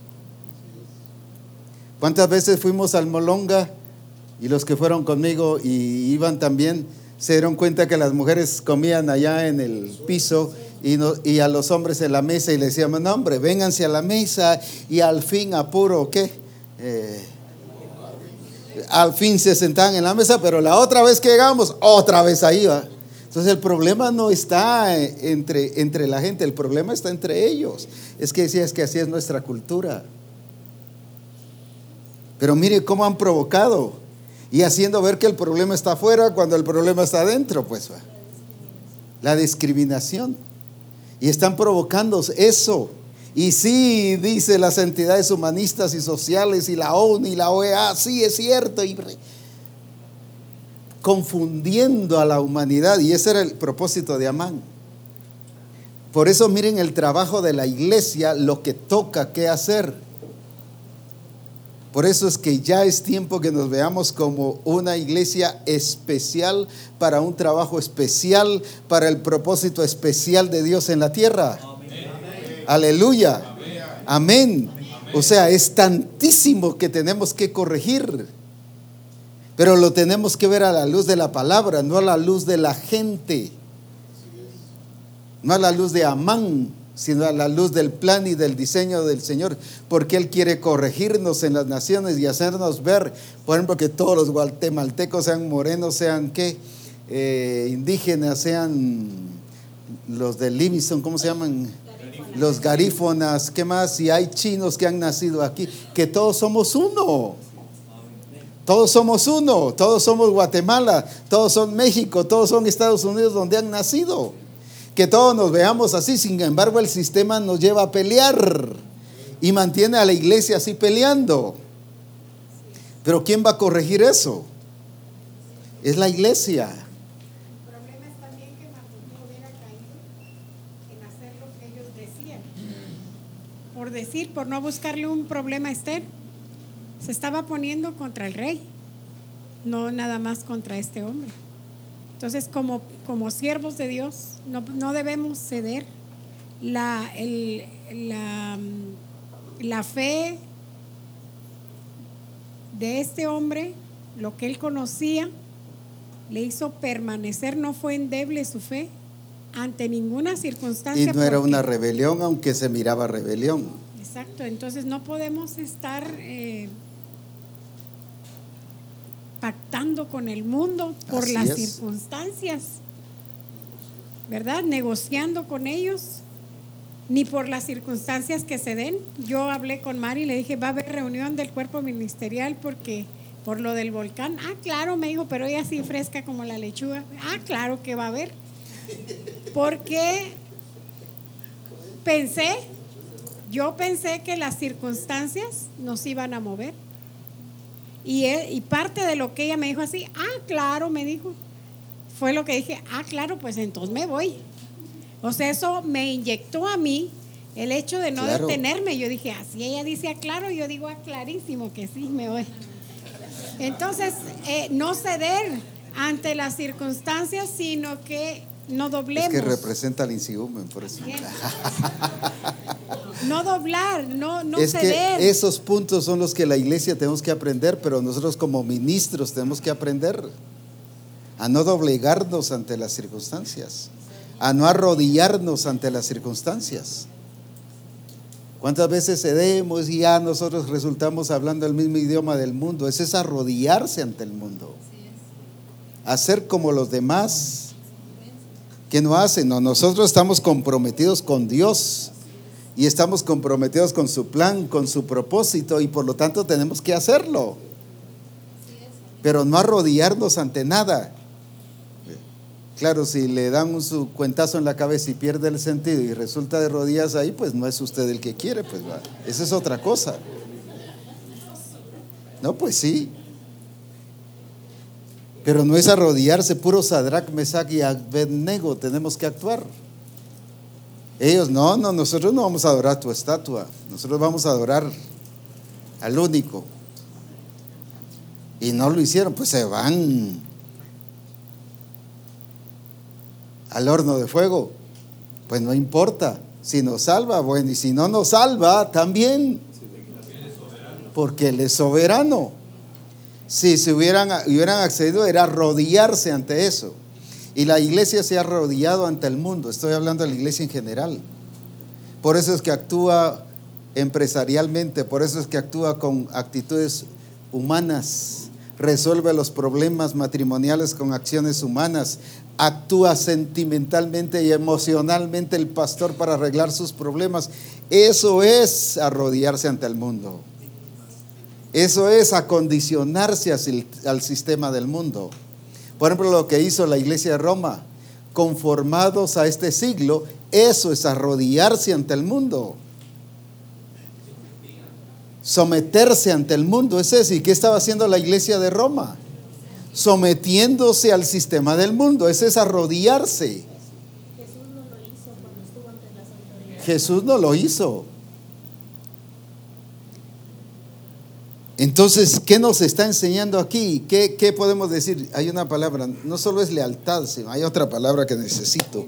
¿Cuántas veces fuimos al Molonga y los que fueron conmigo y iban también se dieron cuenta que las mujeres comían allá en el piso y, a los hombres en la mesa y les decíamos, no hombre, vénganse a la mesa y al fin apuro, ¿qué? Eh, al fin se sentaban en la mesa, pero la otra vez que llegamos, otra vez ahí va. Entonces el problema no está entre, entre la gente, el problema está entre ellos. Es que decía, que así es nuestra cultura. Pero mire cómo han provocado. Y haciendo ver que el problema está afuera cuando el problema está adentro, pues. La discriminación. Y están provocando eso. Y sí, dice las entidades humanistas y sociales y la ONU y la OEA, sí es cierto. Y confundiendo a la humanidad. Y ese era el propósito de Amán. Por eso miren el trabajo de la iglesia, lo que toca que hacer. Por eso es que ya es tiempo que nos veamos como una iglesia especial para un trabajo especial, para el propósito especial de Dios en la tierra. Aleluya. Amén. O sea, es tantísimo que tenemos que corregir. Pero lo tenemos que ver a la luz de la palabra, no a la luz de la gente no a la luz de Amán, sino a la luz del plan y del diseño del Señor, porque Él quiere corregirnos en las naciones y hacernos ver, por ejemplo, que todos los guatemaltecos sean morenos, sean qué, eh, indígenas, sean los de Livingston, ¿cómo se llaman? Los garífonas, ¿qué más? Si hay chinos que han nacido aquí, que todos somos uno. Todos somos uno, todos somos Guatemala, todos son México, todos son Estados Unidos donde han nacido que todos nos veamos así. Sin embargo, el sistema nos lleva a pelear y mantiene a la iglesia así peleando. Pero ¿quién va a corregir eso? Es la iglesia. Por decir, por no buscarle un problema a Esther, se estaba poniendo contra el rey, no nada más contra este hombre. Entonces, como, como siervos de Dios, no, debemos ceder. La, la, la fe de este hombre, lo que él conocía, le hizo permanecer, no fue endeble su fe ante ninguna circunstancia. Y no era una rebelión, aunque se miraba rebelión. Exacto, entonces no podemos estar eh, pactando con el mundo por las circunstancias, ¿verdad? Negociando con ellos, ni por las circunstancias que se den. Yo hablé con Mari y le dije, va a haber reunión del cuerpo ministerial porque por lo del volcán. Ah, claro, me dijo, pero ella así fresca como la lechuga. Ah, claro que va a haber. Porque pensé, yo pensé que las circunstancias nos iban a mover. Y, y parte de lo que ella me dijo así, ah, claro, me dijo, fue lo que dije, ah, claro, pues entonces me voy. O sea, eso me inyectó a mí el hecho de no detenerme. Yo dije, así ella dice, ah, claro, yo digo, ah, clarísimo que sí, me voy. Entonces, eh, no ceder ante las circunstancias, sino que no doblemos. Es que representa el insigumen, por eso. No doblar, no, no es Que esos puntos son los que la iglesia tenemos que aprender, pero nosotros como ministros tenemos que aprender a no doblegarnos ante las circunstancias, a no arrodillarnos ante las circunstancias. ¿Cuántas veces cedemos y ya nosotros resultamos hablando el mismo idioma del mundo? Ese es arrodillarse ante el mundo. Hacer como los demás que no hacen. No, nosotros estamos comprometidos con Dios y estamos comprometidos con su plan, con su propósito y por lo tanto tenemos que hacerlo. Pero no arrodillarnos ante nada. Claro, si le dan un su cuentazo en la cabeza y pierde el sentido y resulta de rodillas ahí, pues no es usted el que quiere, pues va. Esa es otra cosa. No, pues sí. Pero no es arrodillarse, puro Sadrach, Mesach y Abednego, tenemos que actuar. Ellos, no, no, nosotros no vamos a adorar tu estatua, nosotros vamos a adorar al único. Y no lo hicieron, pues se van al horno de fuego. Pues no importa, si nos salva, bueno, y si no nos salva, también. Porque Él es soberano. Si se hubieran, hubieran accedido, era arrodillarse ante eso. Y la iglesia se ha arrodillado ante el mundo. Estoy hablando de la iglesia en general. Por eso es que actúa empresarialmente, por eso es que actúa con actitudes humanas, resuelve los problemas matrimoniales con acciones humanas, actúa sentimentalmente y emocionalmente el pastor para arreglar sus problemas. Eso es arrodillarse ante el mundo. Eso es acondicionarse al sistema del mundo. Por ejemplo, lo que hizo la iglesia de Roma, conformados a este siglo, eso es arrodillarse ante el mundo. Someterse ante el mundo, es eso. ¿Y qué estaba haciendo la iglesia de Roma? Sometiéndose al sistema del mundo, ese es arrodillarse. Jesús no lo hizo. Entonces, ¿qué nos está enseñando aquí? ¿Qué, podemos decir? Hay una palabra, no solo es lealtad, sino hay otra palabra que necesito.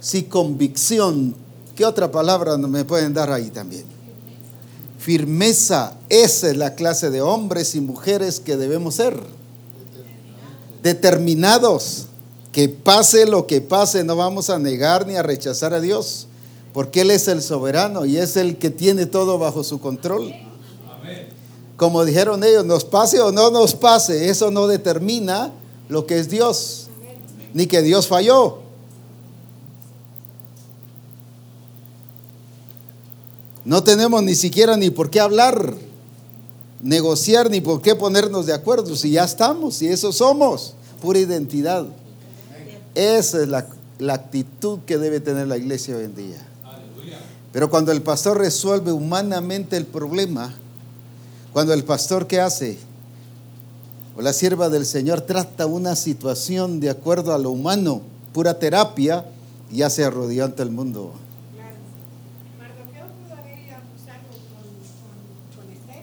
Sí, convicción. ¿Qué otra palabra me pueden dar ahí también? Firmeza. Esa es la clase de hombres y mujeres que debemos ser. Determinados. Que pase lo que pase, no vamos a negar ni a rechazar a Dios, porque Él es el soberano y es el que tiene todo bajo su control. Como dijeron ellos, nos pase o no nos pase, eso no determina lo que es Dios, ni que Dios falló. No tenemos ni siquiera ni por qué hablar, negociar, ni por qué ponernos de acuerdo, si ya estamos, si eso somos, pura identidad. Esa es la, la actitud que debe tener la iglesia hoy en día. Pero cuando el pastor resuelve humanamente el problema, cuando el pastor ¿qué hace? O la sierva del Señor trata una situación de acuerdo a lo humano, pura terapia, ya se arrodilló ante el mundo. Claro. Mardoqueo pudo haber ido a acusarlo con, con, con Esther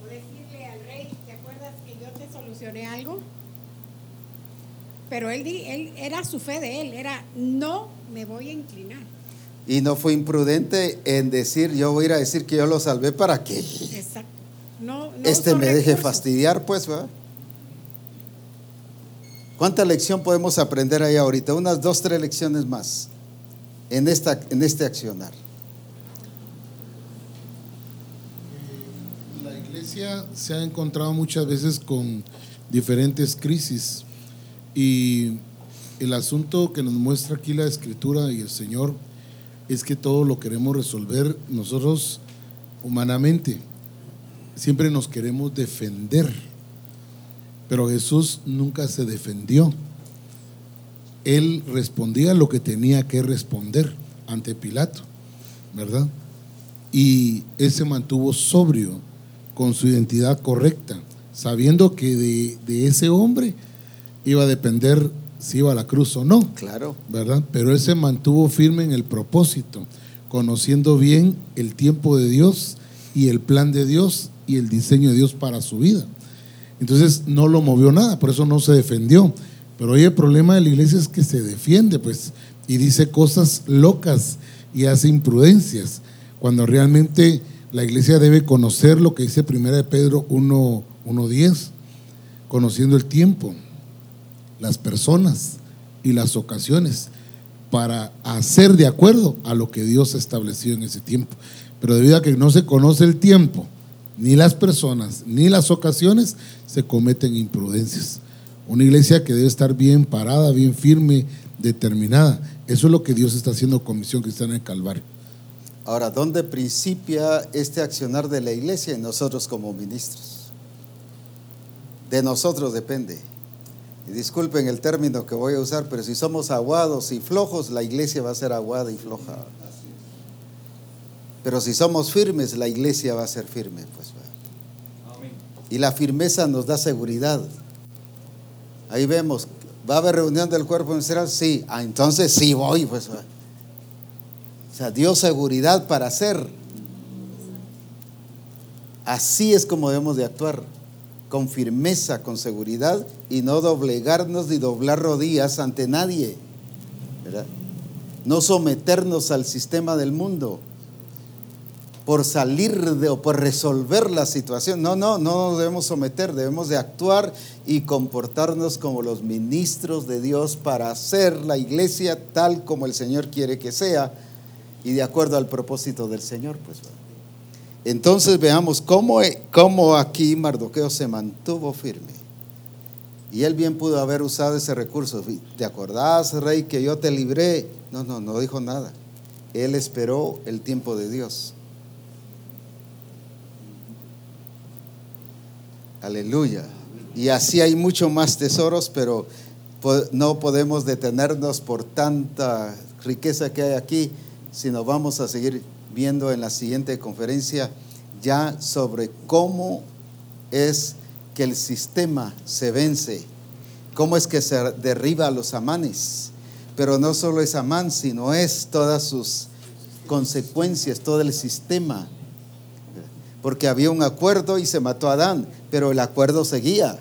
o decirle al rey, ¿te acuerdas que yo te solucioné algo? Pero él, él era su fe de él, era no me voy a inclinar. Y no fue imprudente en decir, yo voy a ir a decir que yo lo salvé para qué. Exacto este me deje fastidiar, pues, ¿verdad? ¿Cuánta lección podemos aprender ahí ahorita? Unas dos, tres lecciones más en, esta, en este accionar. La iglesia se ha encontrado muchas veces con diferentes crisis y el asunto que nos muestra aquí la escritura y el Señor es que todo lo queremos resolver nosotros humanamente siempre nos queremos defender, pero Jesús nunca se defendió. Él respondía lo que tenía que responder ante Pilato, ¿verdad? Y él se mantuvo sobrio con su identidad correcta, sabiendo que de, de ese hombre iba a depender si iba a la cruz o no. Claro. ¿Verdad? Pero él se mantuvo firme en el propósito, conociendo bien el tiempo de Dios y el plan de Dios y el diseño de Dios para su vida. Entonces no lo movió nada, por eso no se defendió. Pero hoy el problema de la iglesia es que se defiende, pues, y dice cosas locas y hace imprudencias, cuando realmente la iglesia debe conocer lo que dice Primera de Pedro 1.10, conociendo el tiempo, las personas y las ocasiones, para hacer de acuerdo a lo que Dios ha establecido en ese tiempo. Pero debido a que no se conoce el tiempo, ni las personas, ni las ocasiones se cometen imprudencias. Una iglesia que debe estar bien parada, bien firme, determinada. Eso es lo que Dios está haciendo con Misión Cristiana en Calvario. Ahora, ¿dónde principia este accionar de la iglesia y nosotros como ministros? De nosotros depende. Y disculpen el término que voy a usar, pero si somos aguados y flojos, la iglesia va a ser aguada y floja. Pero si somos firmes, la iglesia va a ser firme. Pues, y la firmeza nos da seguridad. Ahí vemos, ¿va a haber reunión del cuerpo ministerial? Sí, ah, entonces sí voy. Pues, o sea, dio seguridad para hacer. Así es como debemos de actuar, con firmeza, con seguridad y no doblegarnos ni doblar rodillas ante nadie. No someternos al sistema del mundo por salir de o por resolver la situación. No, no, no nos debemos someter, debemos de actuar y comportarnos como los ministros de Dios para hacer la iglesia tal como el Señor quiere que sea y de acuerdo al propósito del Señor. Pues. Entonces veamos cómo, cómo aquí Mardoqueo se mantuvo firme. Y él bien pudo haber usado ese recurso. ¿Te acordás, rey, que yo te libré? No, no, no dijo nada. Él esperó el tiempo de Dios. Aleluya. Y así hay mucho más tesoros, pero no podemos detenernos por tanta riqueza que hay aquí, sino vamos a seguir viendo en la siguiente conferencia ya sobre cómo es que el sistema se vence, cómo es que se derriba a los amanes. Pero no solo es Amán, sino es todas sus consecuencias, todo el sistema. Porque había un acuerdo y se mató a Adán, pero el acuerdo seguía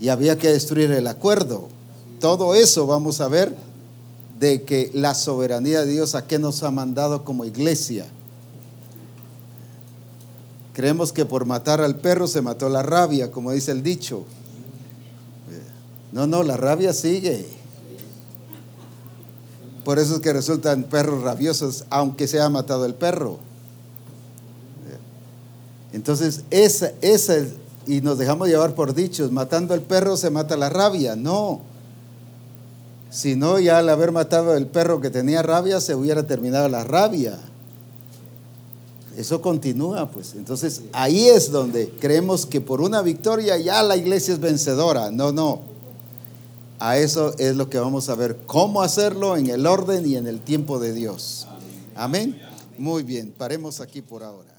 y había que destruir el acuerdo. Todo eso vamos a ver de que la soberanía de Dios a qué nos ha mandado como iglesia. Creemos que por matar al perro se mató la rabia, como dice el dicho. No, no, la rabia sigue. Por eso es que resultan perros rabiosos, aunque se ha matado el perro. Entonces, esa, esa, y nos dejamos llevar por dichos, matando al perro se mata la rabia. No. Si no, ya al haber matado al perro que tenía rabia, se hubiera terminado la rabia. Eso continúa, pues. Entonces, ahí es donde creemos que por una victoria ya la iglesia es vencedora. No, no. A eso es lo que vamos a ver, cómo hacerlo en el orden y en el tiempo de Dios. Amén. Muy bien, paremos aquí por ahora.